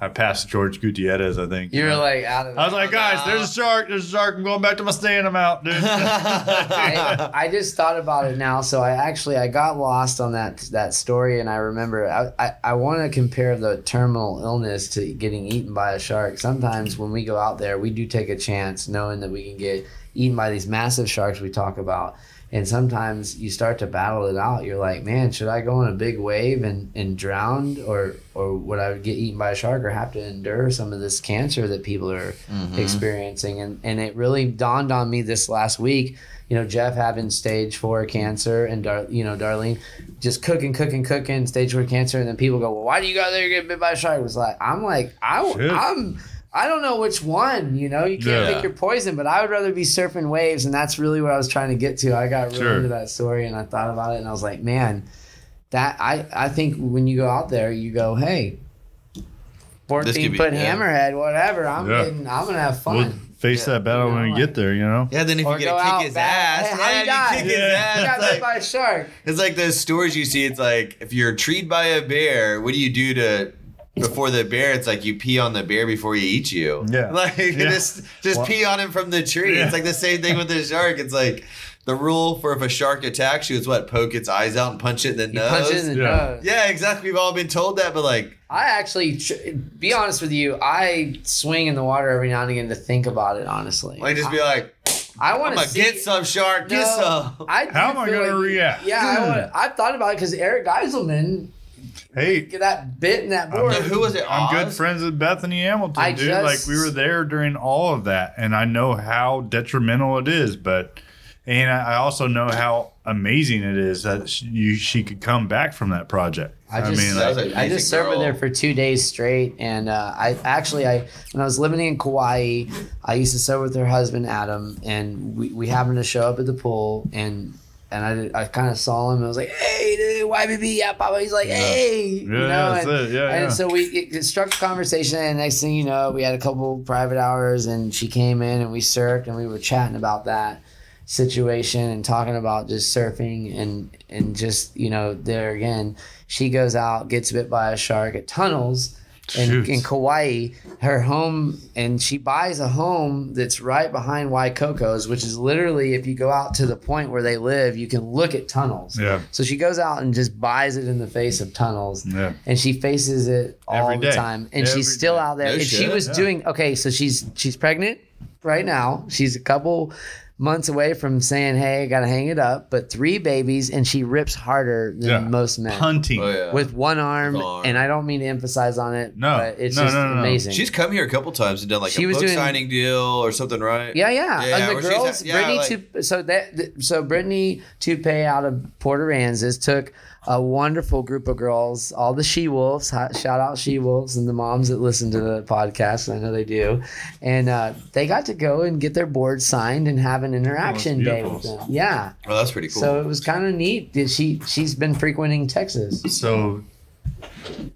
I passed George Gutierrez, I think. You were like out of. I was like, guys, there's a shark. There's a shark. I'm going back to my stand. I'm out, dude. I, I just thought about it now. So I actually I got lost on that that story, and I remember I, I, I want to compare the terminal illness to getting eaten by a shark. Sometimes when we go out there, we do take a chance, knowing that we can get eaten by these massive sharks we talk about. And sometimes you start to battle it out. You're like, man, should I go on a big wave and, and drown, or or would I get eaten by a shark, or have to endure some of this cancer that people are Mhm. experiencing? And and it really dawned on me this last week. You know, Jeff having stage four cancer, and Dar- you know, Darlene just cooking, cooking, cooking, stage four cancer, and then people go, "Well, why do you go there get bit by a shark?" It was like, I'm like, I, Shit. I'm. I don't know which one, you know, you can't Yeah. pick your poison, but I would rather be surfing waves, and that's really what I was trying to get to. I got really Sure. into that story, and I thought about it, and I was like, man, that I I think when you go out there, you go, hey, fourteen be- foot yeah. hammerhead, whatever. I'm Yeah. getting, I'm gonna have fun. we'll face Yeah. that battle when we You get there, you know? Yeah, then if Or you get go to kick his bad. ass, Hey, how yeah, you died? kick his ass. You got It's bit by a shark. It's like those stories you see. It's like if you're treed by a bear, what do you do to before the bear? It's like you pee on the bear before he eats you. Yeah. like Yeah. just just Well- pee on him from the tree. Yeah. It's like the same thing with the shark. It's like the rule for if a shark attacks you is what poke its eyes out and punch it in the You nose. punch it in the Yeah. nose. yeah, exactly. We've all been told that, but like I actually, be honest with you, I swing in the water every now and again to think about it. Honestly, like just be like, I I'm want gonna get some shark, get some. I do How am I feel gonna like- react? Yeah, I wanna, I've thought about it because Eric Geiselman Hey, get that bit in that I'm board. Who was it? I'm good friends with Bethany Hamilton, I dude. just- like we were there during all of that, and I know how detrimental it is. But and I I also know how amazing it is that she, you, she could come back from that project. I just, mean, like, was a- I just served girl. there for two days straight, and uh, I actually, I when I was living in Kauai, I used to serve with her husband Adam, and we, we happened to show up at the pool, and and I, I kind of saw him, and I was like, "Hey, dude, YBB, yeah, Papa." He's like, "Hey," you Yeah, know, that's and, it. Yeah, and yeah. so we it, it struck a conversation, and next thing you know, we had a couple private hours, and she came in, and we surfed, and we were chatting about that situation and talking about just surfing and and just you know there again she goes out gets bit by a shark at tunnels in, Shoot. in Kauai her home and she buys a home that's right behind Waikokos which is literally if you go out to the point where they live you can look at tunnels yeah, so she goes out and just buys it in the face of tunnels yeah. and she faces it all Every the day. time and Every she's still day. out there No and she was yeah. doing okay so she's she's pregnant right now she's a couple months away from saying hey i gotta hang it up but three babies and she rips harder than Yeah. most men Hunting. Oh yeah. with one arm, With arm. and i don't mean to emphasize on it No. but it's No, just no, no, no. amazing She's come here a couple times and done like She a was book doing- signing deal or something, right? Yeah, yeah. Yeah, uh, and where the she's girls, at- yeah, Brittany, like- Tou- so that, th- so Brittany Toupee out of Port Aransas took a wonderful group of girls, all the she wolves. Shout out she wolves and the moms that listen to the podcast. I know they do, and uh, they got to go and get their board signed and have an interaction day with them. Yeah, Oh, that's pretty cool. so it was kind of neat. Did she? She's been frequenting Texas. So,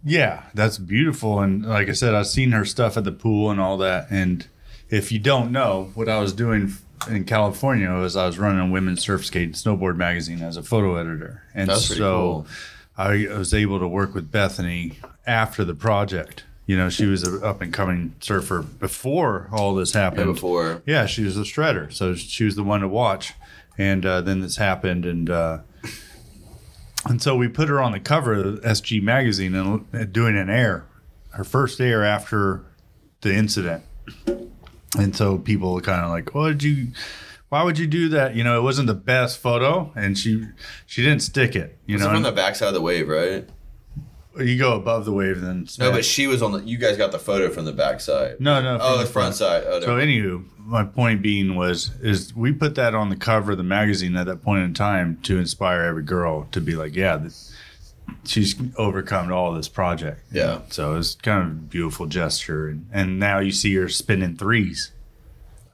yeah, that's beautiful. And like I said, I've seen her stuff at the pool and all that. And if you don't know, what I was doing in California was I was running a women's surf skate and snowboard magazine as a photo editor. And That's so cool. I was able to work with Bethany after the project. You know, she was an up and coming surfer before all this yeah, happened. before. Yeah, she was a shredder, so she was the one to watch. And uh, then this happened, and uh, and so we put her on the cover of SG magazine and doing an air, her first air after the incident. And so people kind of like, "What did you? Why would you do that?" You know, it wasn't the best photo, and she she didn't stick it. You Was know, it from the backside of the wave, right? you go above the wave, then No, but she was on the. You guys got the photo from the backside. no, no. Oh, the front side. Oh, no. So, anywho, my point being was is we put that on the cover of the magazine at that point in time to inspire every girl to be like, yeah, this, she's overcome all this project. Yeah. So it's kind of a beautiful gesture, and, and now you see her spinning threes.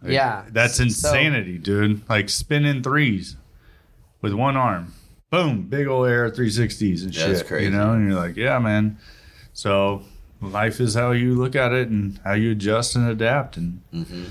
Like, Yeah. that's So- insanity, dude. Like spinning threes with one arm. Boom, big old air 360s and That's shit. crazy. You know, and you're like, yeah, man. So life is how you look at it and how you adjust and adapt, and Mm-hmm.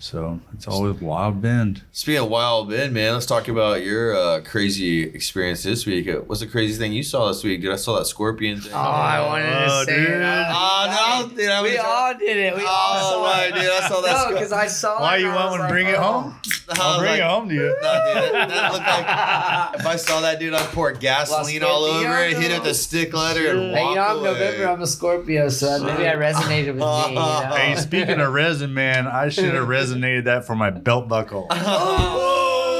So it's always wild bend. Speaking of wild Bend, man, let's talk about your uh, crazy experience this week. Uh, What's the crazy thing you saw this week? Dude, I saw that scorpion thing. Oh, I wanted to Oh, say dude. it. Oh, no, dude, I was we trying- all did it. We all Oh, saw right, it. dude, I saw that. No, scorpion. because I saw Why it. you want to like, bring it oh. home? I I'll bring like, it home to you. No, dude, that, that looked like if I saw that dude, I'd pour gasoline all over it, hit it with a stick letter, and Hey, walk you know, I'm away. November. I'm a Scorpio, so maybe I resonated with me. You know? Hey, speaking of resin, man, I should have resonated that for my belt buckle.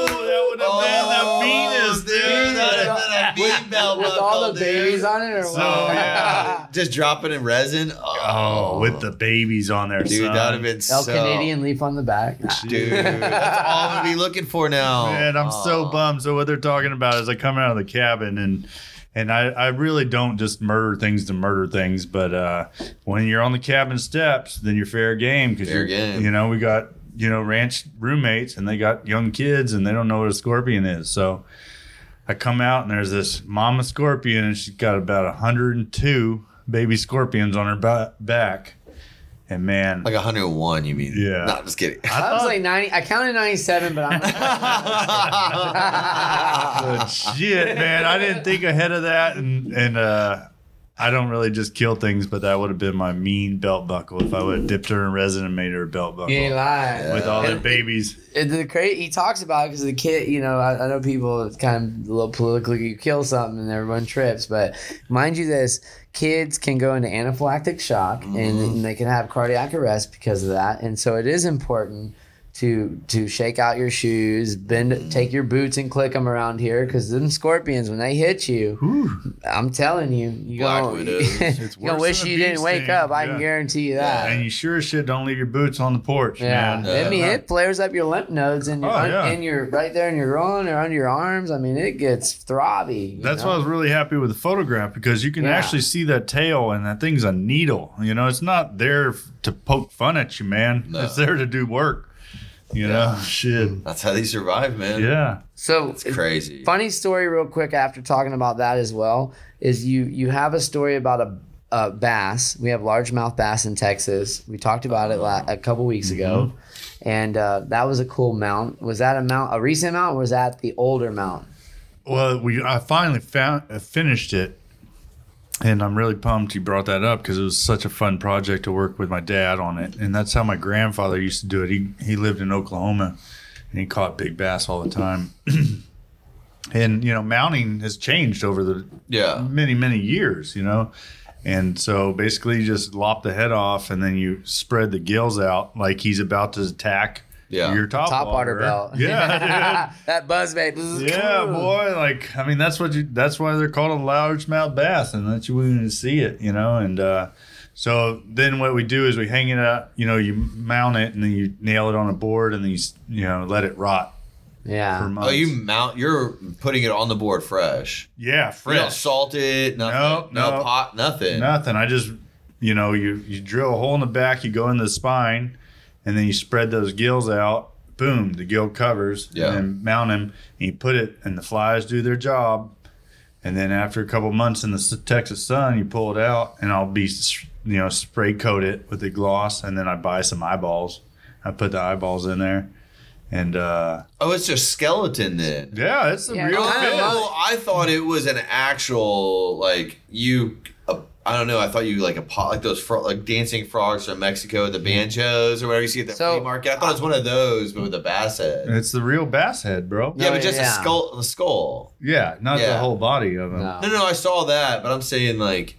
Oh, that would have been the meanest, dude. That would have been a mean belt with buckle, all the dude. babies on it, or So, what? yeah. Just drop it in resin. Oh, with the babies on there, dude, son. that'd have been El so. Canadian leaf on the back. Dude, that's all I'm gonna be looking for now. Man, I'm so bummed. So what they're talking about is I come out of the cabin and and I, I really don't just murder things to murder things, but uh, when you're on the cabin steps, then you're fair game because you're game. you know we got you know ranch roommates and they got young kids and they don't know what a scorpion is. So I come out and there's this mama scorpion and she's got about 102 baby scorpions on her ba- back, and man, Like 101, you mean? Yeah. Not just kidding. I was like 90. I counted 97, but I'm. But shit, man, I didn't think ahead of that, and and uh, I don't really just kill things, but that would have been my mean belt buckle if I would have dipped her in resin and made her a belt buckle You ain't lying. with all it- babies. And the cra- he talks about because the kid, you know, I, I know people kind of a little politically you kill something and everyone trips, but mind you, this kids can go into anaphylactic shock and, and they can have cardiac arrest because of that, and so it is important to to shake out your shoes, bend, take your boots and click them around here because them scorpions when they hit you, Whew. I'm telling you, you Black gonna, widows. It's you gonna wish you didn't bee wake sting. up. I Yeah. can guarantee you that. And you sure as shit don't leave your boots on the porch, Yeah, man. I mean Uh, it flares up your lymph nodes and your, Oh, yeah. and your right there in your groin or under your arms. I mean, it gets throbby. That's know? why I was really happy with the photograph because you can Yeah. actually see that tail and that thing's a needle. You know, it's not there to poke fun at you, man. No. It's there to do work. You know, shit. That's how they survive, man. Yeah. so. It's crazy. Funny story, real quick. After talking about that as well, is you you have a story about a, a bass. We have largemouth bass in Texas. We talked about it la- a couple weeks ago, Mm-hmm. and uh, that was a cool mount. Was that a mount, a recent mount, or was that the older mount? Well, we I finally found uh, finished it, and I'm really pumped you brought that up because it was such a fun project to work with my dad on it, and that's how my grandfather used to do it. He he lived in Oklahoma, and he caught big bass all the time. and you know, mounting has changed over the Yeah. many many years. You know. And so basically, you just lop the head off, and then you spread the gills out like he's about to attack Yeah. your top, Top water belt. Yeah, that buzz bait. Yeah, boy. Like, I mean, that's what you. That's why they're called a largemouth bass, and that's you want to see it, you know. And uh, so then what we do is we hang it up. You know, you mount it, and then you nail it on a board, and then you you know let it rot Yeah. months. Oh, you mount. You're putting it on the board fresh. yeah, You don't fresh. salt it. Nothing. No, no, no. pot. Nothing. Nothing. I just, you know, you you drill a hole in the back, you go in the spine, and then you spread those gills out. Boom, the gill covers, Yeah. and then mount them, and you put it, and the flies do their job. And then after a couple months in the Texas sun, you pull it out, and I'll be, you know, spray coat it with the gloss, and then I buy some eyeballs. I put the eyeballs in there, and uh, Oh, it's just skeleton then. yeah, it's a Yeah, real kinda fish. Oh, I thought it was an actual like you. I don't know. I thought you like a pot like those fro- like dancing frogs from Mexico, the banjos or whatever you see at the So- flea market. I thought it was one of those, but with a bass head. It's the real bass head, bro. yeah, No, but just yeah. a skull. a skull. Yeah, not the whole body of them. No. No, no, I saw that, but I'm saying like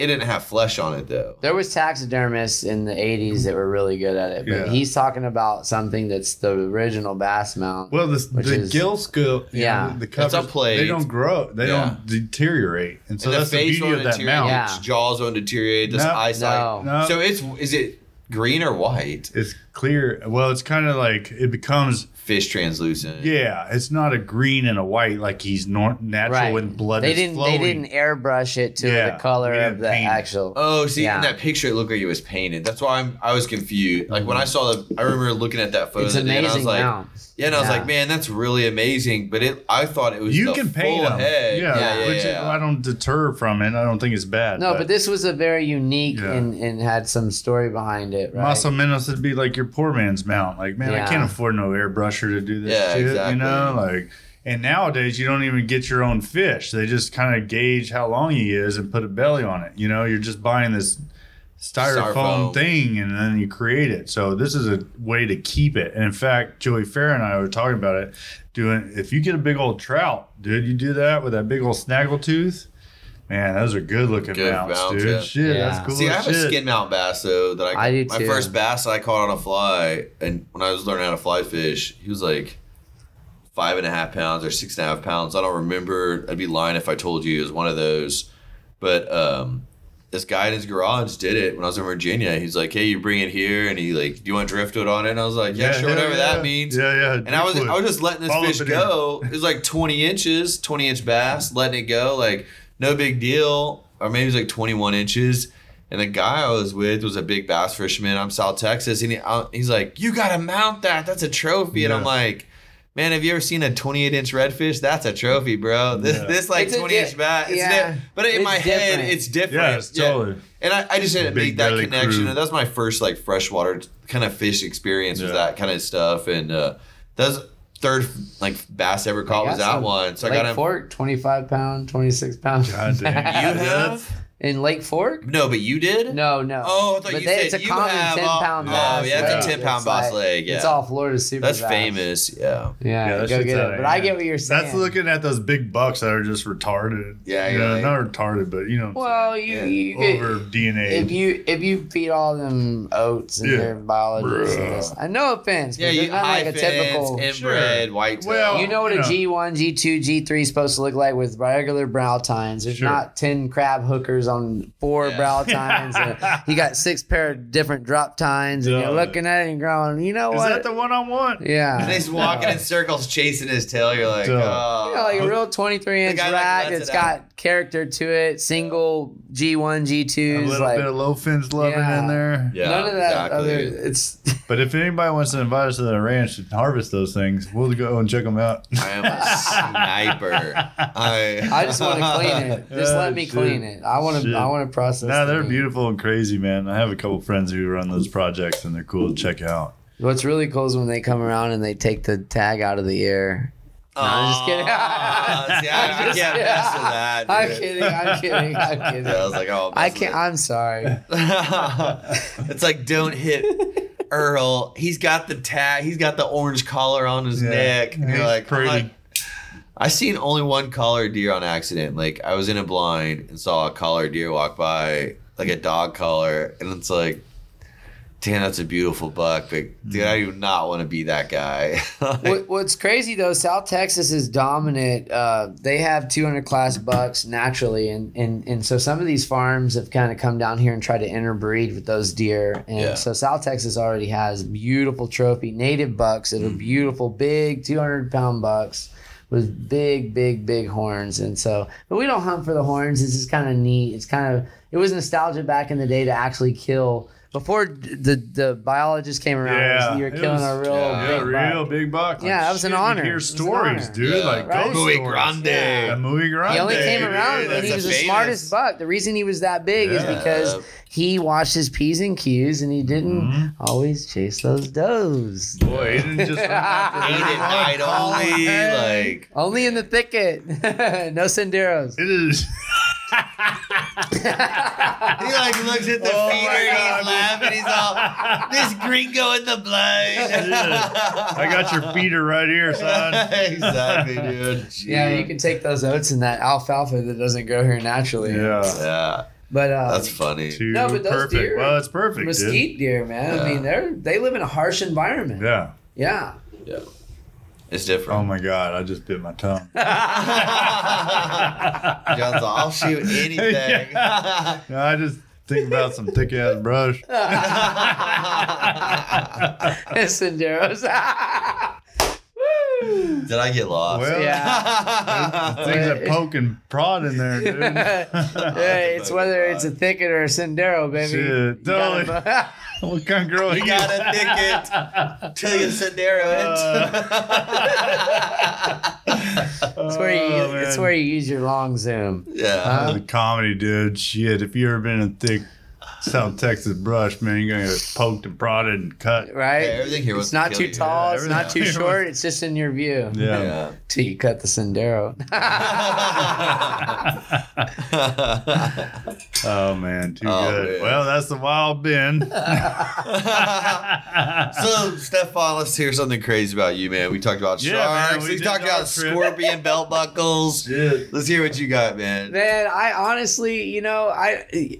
it didn't have flesh on it though. There was taxidermists in the '80s that were really good at it, but Yeah. he's talking about something that's the original bass mount. Well, the, Which the is- gill skill, Yeah. know, the It's covers, a plate. they don't grow, they Yeah. don't deteriorate, and so and that's the face beauty won't of that mount. Yeah. Its jaws won't deteriorate. This No. eyesight. No. No, So it's is it green or white? it's clear. Well, it's kind of like it becomes fish translucent. Yeah, it's not a green and a white like he's nor- natural and blood They is didn't. flowing. They didn't airbrush it to Yeah, the color of the paint it. actual. Oh, see, Yeah. in that picture, it looked like it was painted. That's why I'm. I was confused. Like when I mm-hmm. saw the, I remember looking at that photo. it's the other day, and I was like, mount. yeah, and I was Yeah. like, man, that's really amazing. But it, I thought it was You the can paint full them. head. Yeah, yeah, yeah. which yeah. I don't deter from it. I don't think it's bad. No, but this was a very unique Yeah. and, and had some story behind it, right? Más o menos it'd be like your poor man's mount. Like, man, I can't afford no airbrusher to do this Yeah, shit. exactly. You know, like and nowadays you don't even get your own fish. They just kind of gauge how long he is and put a belly on it. You know, you're just buying this styrofoam, Styrofoam. thing and then you create it. So this is a way to keep it. And in fact, Joey Fair and I were talking about it. Doing if you get a big old trout, dude, you do that with that big old snaggletooth. Man, those are good looking Good mounts, mounts, dude. yeah. Shit, Yeah. that's cool. See, I as have a skin mount bass though that I, I do my too. first bass that I caught on a fly, and when I was learning how to fly fish, he was like five and a half pounds or six and a half pounds. I don't remember. I'd be lying if I told you it was one of those. But um, this guy in his garage did it when I was in Virginia. He's like, "Hey, you bring it here," and he like, "Do you want driftwood on it?" And I was like, "Yeah, sure, hell whatever yeah. that means." Yeah, yeah. And I was driftwood. I was just letting this Follow fish up in go. It was like 20 inches, 20 inch bass, letting it go, like no big deal. Or maybe it was like 21 inches. And the guy I was with was a big bass fisherman. I'm South Texas, and he, uh, he's like, "You gotta mount that. That's a trophy." And I'm like, "Man, have you ever seen a 28 inch redfish? That's a trophy, bro. This Yeah. this like It's 20 di- inch bass. It's yeah. di- but in It's my head, it's different. Yeah, it's totally. And I, I just had to make that connection. crew. And that was my first like freshwater kind of fish experience was Yeah. that kind of stuff. And uh that's third like bass I ever caught I was that one. So I got him. Fork, 25 pound, 26 pound. God damn. You have? In Lake Fork? No, but you did? No, no. Oh, I thought but you they- said it's a you common have 10 all- pound oh, bass. yeah, that's a 10 pound bass like- leg, yeah. It's all Florida super That's bass. famous. Yeah. Yeah, that go get it. But I get what you're saying. That's looking at those big bucks that are just retarded. Yeah, you yeah, know, yeah. not retarded, but you know, Well, you, Yeah. you get, over DNA. if you if you feed all them oats and Yeah. their biologists, and Bruh. this, I no offense, but Yeah, there's you not like a high typical. fins, Sure. inbred, white Well, You know what you a know. G one, G two, G three is supposed to look like with regular brow tines. There's not ten crab hookers on four Yeah. brow tines. and you got six pair of different drop tines, and you're looking at it and going, you know Is what? that the one on one? yeah. And he's walking in circles chasing his tail. You're like, Duh. oh. You know, like a real 23 inch guy, like, rack lets that's it got character to it, single G1, A G2s. little Like, bit of low fins loving Yeah. in there. yeah, none of that exactly. other. It's But if anybody wants to invite us to the ranch to harvest those things, we'll go and check them out. I am a sniper. I I just want to clean it. Just let me shit. clean it. I want to. I want to process. No, the they're meat. beautiful and crazy, man. I have a couple friends who run those projects, and they're cool to check out. What's really cool is when they come around and they take the tag out of the ear. No, I'm just kidding. See, I, I I'm just can't kidding. mess with that. I'm kidding. I'm kidding. I'm kidding. Yeah, I was like, oh, I can't. I'm sorry. it's like don't hit Earl. He's got the tag. He's got the orange collar on his Yeah. neck. And you're like, I'm pretty. like- I seen only one collared deer on accident. Like I was in a blind and saw a collared deer walk by, like a dog collar, and it's like, damn, that's a beautiful buck. But dude, I do not want to be that guy. Like, what, what's crazy though, South Texas is dominant. Uh, they have 200 class bucks naturally, and, and and so some of these farms have kind of come down here and tried to interbreed with those deer. And Yeah. so South Texas already has beautiful trophy native bucks that are beautiful, big 200 pound bucks with big, big, big horns. And so, but we don't hunt for the horns. It's just kind of neat. It's kind of it was nostalgia back in the day to actually kill. Before the the biologist came around, Yeah, you were killing was- a real yeah, Yeah, big buck. real big buck. Yeah, that was an honor. You hear It was an stories, honor. dude. Yeah. Like Right? ghost Muy grande. Yeah, muy grande. He only came around and That's he a was the famous- smartest buck. The reason he was that big is because he watched his P's and Q's and he didn't Mhm. always chase those does. Boy, he didn't just run after Eat every it one. night only. Like Only in the thicket. no senderos. It is. he like looks at the Oh feeder and he's laughing. He's all this gringo in the blind. I got your feeder right here, son. exactly, dude. Yeah, you can take those oats and that alfalfa that doesn't grow here naturally. Yeah. Yeah, But uh, that's funny. Too No, but those perfect. deer- well, it's perfect, mesquite deer, man. I mean, they're they live in a harsh environment. Yeah. Yeah. Yeah, it's oh different. Oh my god, I just bit my tongue. John's all, I'll shoot anything. Yeah. No, I just think about some thick ass brush. Senderos. Did I get lost? Well, Yeah. Things that poke and prod in there, dude. Hey, it's whether it's a thicket or a Sendero, baby. Shit, totally. Gotta- what kind of girl You you got a ticket till you Sendero It's where you Oh, it's where you use your long zoom. yeah. Huh? The comedy, dude. Shit, if you ever been in thick South Texas brush, man, you're gonna get poked and prodded and cut. Right? Yeah, everything here it's not too you. tall, Yeah, it's not too everything- short, it's just in your view. Yeah. Yeah. Till you cut the Sendero. Oh man, too Oh, good. man. Well, that's the wild bend. so, Stefan, let's hear something crazy about you, man. We talked about Yeah, man, sharks. we we talked about trip. scorpion belt buckles. Shit. Let's hear what you got, man. Man, I honestly, you know, I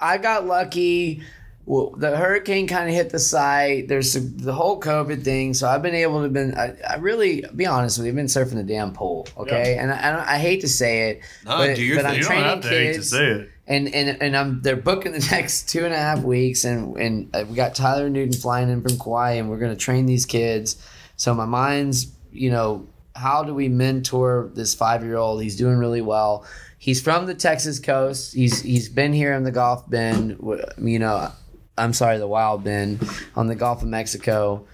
I got lucky. Well, the hurricane kind of hit the site. There's the, the whole COVID thing, so I've been able to been. I, I really be honest with you. I've been surfing the damn pool, okay, and I, I, don't- I hate to say it, No, but, do your but thing. I'm You don't training have to hate to kids, say it. and and and I'm they're booking the next two and a half weeks, and and uh, we got Tyler Newton flying in from Kauai, and we're gonna train these kids. So my mind's, you know, how do we mentor this five year old? He's doing really well. He's from the Texas coast. He's he's been here in the Gulf Bend. You know, I'm sorry, the Wild Bend on the Gulf of Mexico.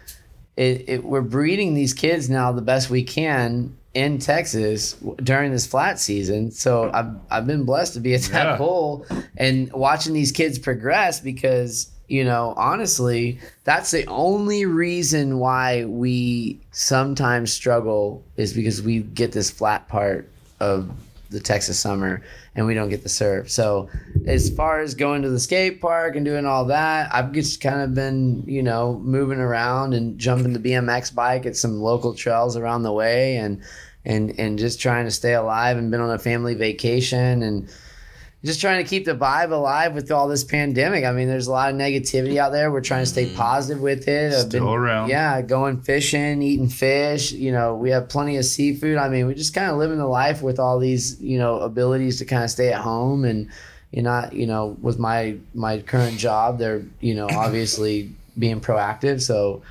It, it, we're breeding these kids now the best we can in Texas during this flat season. So I've, I've been blessed to be at that Yeah. pool and watching these kids progress because, you know, honestly, that's the only reason why we sometimes struggle is because we get this flat part of the Texas summer and we don't get the surf. So as far as going to the skate park and doing all that, I've just kind of been, you know, moving around and jumping the BMX bike at some local trails around the way and and and just trying to stay alive and been on a family vacation and just trying to keep the vibe alive with all this pandemic. I mean, there's a lot of negativity out there. We're trying to stay mm-hmm. positive with it. I've Still around. Yeah, going fishing, eating fish. You know, we have plenty of seafood. I mean, we're just kind of living the life with all these, you know, abilities to kind of stay at home and you're not, you know, with my my current job, they're, you know, obviously being proactive. So,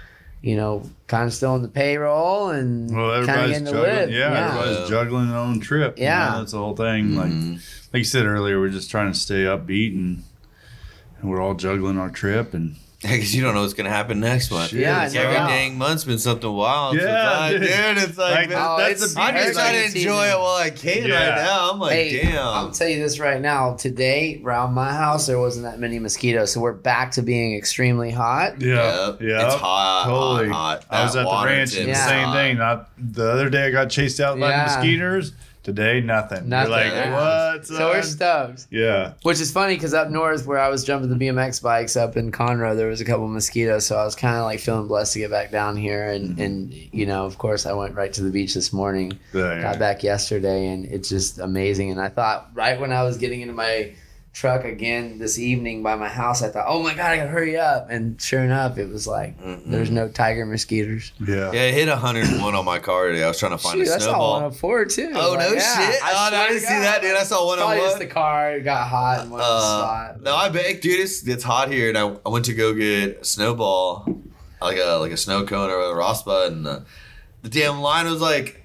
you know, kind of still on the payroll and Well, kind of everybody's getting juggling. live. Yeah, Yeah. everybody's juggling their own trip. you Yeah. know, that's the whole thing. Like, Mhm. like you said earlier, we're just trying to stay upbeat and, and we're all juggling our trip and Because you don't know what's gonna happen next month. Shit, Yeah, It's every doubt. dang month's been something wild. so Yeah, it's like, dude. dude. It's like, Like, man, Oh, that's it's the I'm just trying to enjoy it while I can Yeah. right now. I'm like, Hey, damn. I'll tell you this right now. Today, around my house, there wasn't that many mosquitoes, so we're back to being extremely hot. yeah, Yep. yeah. It's hot, Totally. hot, hot. I was at the ranch and tip the same thing. Not the other day I got chased out by Yeah. mosquitoes. Today, nothing. Nothing. You're like, Yeah. what? So we're son?" stoked. yeah. Which is funny because up north, where I was jumping the BMX bikes up in Conroe, there was a couple mosquitoes. So I was kind of like feeling blessed to get back down here. And, mm-hmm. and you know, of course, I went right to the beach this morning. Yeah, Got back yesterday, and it's just amazing. And I thought right when I was getting into my truck again this evening by my house, I thought, oh my god, I gotta hurry up. And sure enough, it was like Mm-mm. there's no tiger mosquitoes. yeah. Yeah, it hit 101 on my car today. I was trying to find Shoot, a I saw snowball. 104 too. Oh, Like, no yeah, shit. Oh, no, I swear didn't to see that, dude. I saw Probably 101. just the car it got hot and went to the Uh, spot. no, I bet, dude, it's, it's hot here, and I, I went to go get a snowball, like a like a snow cone or a raspa, and the, the damn line was like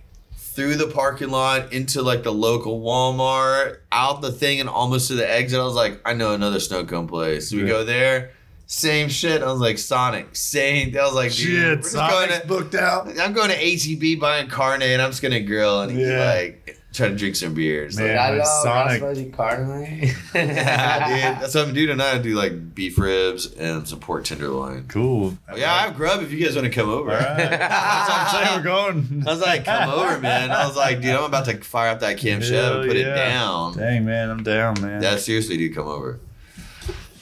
through the parking lot into like the local Walmart, out the thing, and almost to the exit. I was like, I know another snow cone place. We Yeah. go there, same shit. I was like, Sonic, same. I was like, dude, Shit, Sonic's to, booked out. I'm going to HEB buying carne, and I'm just gonna grill and Yeah. like try to drink some beers. Like, Man. I know, Sonic. Sonic. Carne. yeah, dude. That's what I'm doing tonight. I do like beef ribs and some pork tenderloin. Cool. Yeah, I have grub if you guys want to come over. All right. That's what I'm saying. We're going. I was like, come over, man. I was like, dude, I'm about to fire up that Camp Chef Hell and put it down. Dang, man. I'm down, man. Yeah, seriously, dude, come over.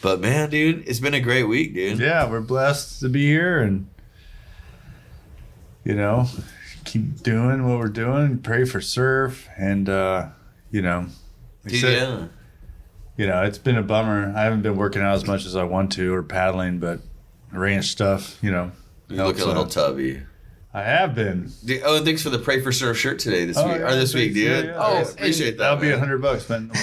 But man, dude, it's been a great week, dude. yeah, we're blessed to be here and, you know, keep doing what we're doing. Pray for surf. And, uh, you know, like I Dude, said, yeah. you know, it's been a bummer. I haven't been working out as much as I want to or paddling, but ranch stuff, you know. You look a little out. tubby. I have been. Dude, oh, thanks for the pray for surf shirt today this Oh, week yeah, or this week, thanks. Yeah, dude. yeah. Oh, appreciate that. That'll be a hundred bucks, man.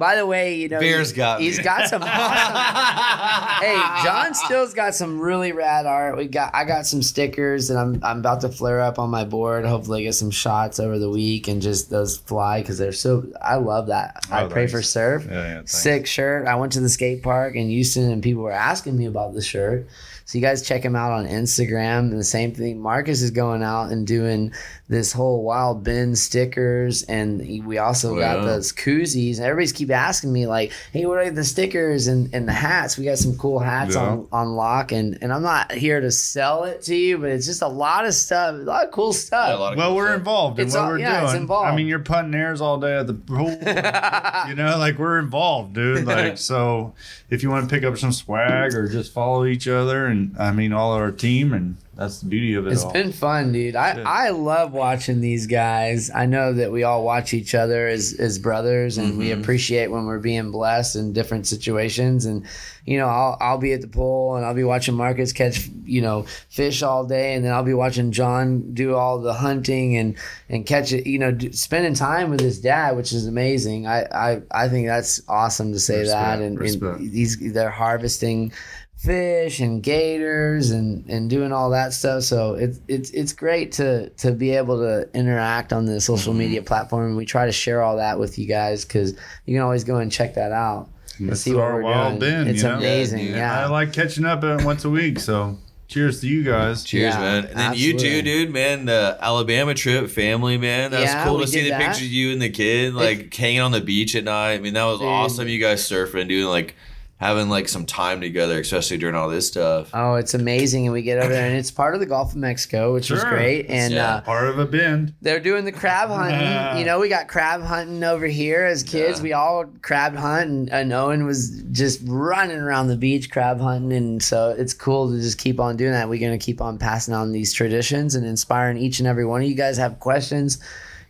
By the way, you know, Bears he- got me. he's got some awesome. hey, John still's got some really rad art. We got I got some stickers and I'm I'm about to flare up on my board. Hopefully get some shots over the week and just those fly because they're so I love that. Oh, I Oh, pray thanks. for surf. Yeah, yeah. Sick shirt. I went to the skate park in Houston and people were asking me about the shirt. So you guys check him out on Instagram. And the same thing, Marcus is going out and doing this whole wild bend stickers, and we also Oh, got yeah. those koozies. And everybody's keep asking me like, "Hey, what are the stickers and, and the hats? We got some cool hats Yeah. on on lock." And and I'm not here to sell it to you, but it's just a lot of stuff, a lot of cool stuff. Yeah, of Well, cool we're stuff. involved in It's what all- we're yeah, doing. it's involved. I mean, you're putting airs all day at the pool. you know, like we're involved, dude. Like, so if you want to pick up some swag or just follow each other, and I mean, all of our team, and that's the beauty of it It's all. been fun, dude. I, Shit. I love watching these guys. I know that we all watch each other as, as brothers and we Mhm. appreciate when we're being blessed in different situations. And, you know, I'll, I'll be at the pool and I'll be watching Marcus catch, you know, fish all day. And then I'll be watching John do all the hunting and, and catch it, you know, d- spending time with his dad, which is amazing. I, I, I think that's awesome to say that. And, respect. and these, they're harvesting fish and gators and and doing all that stuff so it's it's it's great to to be able to interact on the social Mm-hmm. media platform and we try to share all that with you guys because you can always go and check that out and That's see what our we're wild doing bin, it's you know? amazing Yeah, yeah. I like catching up once a week. So, cheers to you guys. Cheers, Yeah, man. And then you too, dude, man. The Alabama trip, family, man. That Yeah, was cool to see the that. pictures of you and the kid, like hanging on the beach at night. I mean, that was Dude. awesome. You guys surfing, doing like having like some time together, especially during all this stuff. oh it's amazing and we get over there and it's part of the gulf of mexico which is great and Yeah. uh Part of a bend. They're doing the crab hunting. you know, we got crab hunting over here as kids. Yeah. We all crab hunt, and, and Owen was just running around the beach crab hunting. And so it's cool to just keep on doing that. We're going to keep on passing on these traditions and inspiring each and every one of you guys have questions.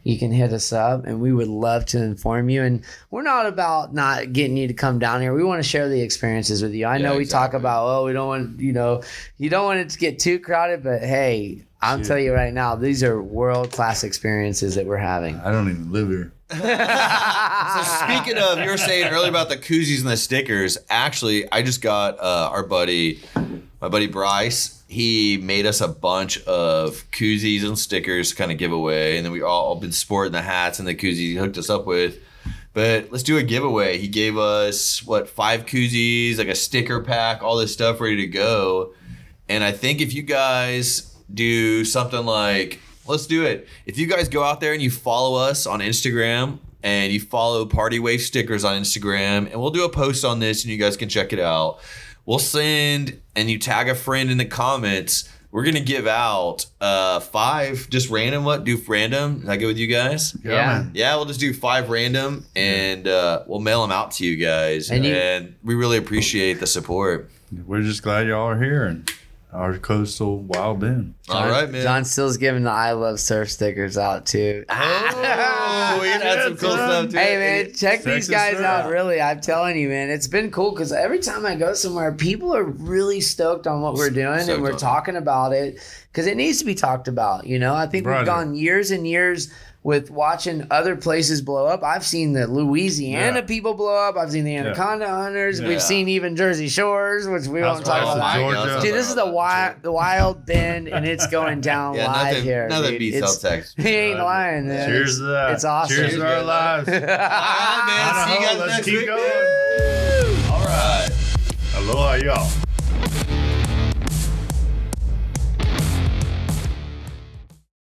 You can hit us up, and we would love to inform you. And we're not about not getting you to come down here. We want to share the experiences with you. I know Yeah, we talk about, oh, we don't want, you know, you don't want it to get too crowded, but hey, I'll Shit. tell you right now, these are world class experiences that we're having. I don't even live here. So speaking of, you were saying earlier about the koozies and the stickers. Actually, I just got uh, our buddy, my buddy Bryce. He made us a bunch of koozies and stickers to kind of give away, and then we all, all been sporting the hats and the koozies he hooked us up with. But let's do a giveaway. He gave us what five koozies, like a sticker pack, all this stuff ready to go. And I think if you guys do something like, let's do it. If you guys go out there and you follow us on Instagram and you follow Party Wave stickers on Instagram, and we'll do a post on this and you guys can check it out. We'll send and you tag a friend in the comments. We're gonna give out uh five just random what do random. Is that good with you guys? Yeah, Yeah. Yeah, we'll just do five random and uh, we'll mail them out to you guys. And And, we really appreciate the support. We're just glad y'all are here and our coastal wild bend. All right, man. John Still's giving the I Love Surf stickers out too. Oh, we had some cool stuff too. Hey man, check Sexy these guys surf. out. Really, I'm telling you, man, it's been cool because every time I go somewhere, people are really stoked on what we're doing Stoked and we're talking about it because it needs to be talked about. You know, I think we've gone years and years with watching other places blow up. I've seen the Louisiana Yeah. people blow up. I've seen the Anaconda hunters. Yeah. We've seen even Jersey Shores, which we won't talk about. Georgia. Dude, this is the wild, the wild bend, and it's going down Yeah, live nothing, here. nothing dude. beats South Texas. He ain't lying, man. Cheers to that. It's awesome. Cheers to our lives. All right, man. See you guys let's next keep week. going. All right. Aloha, y'all.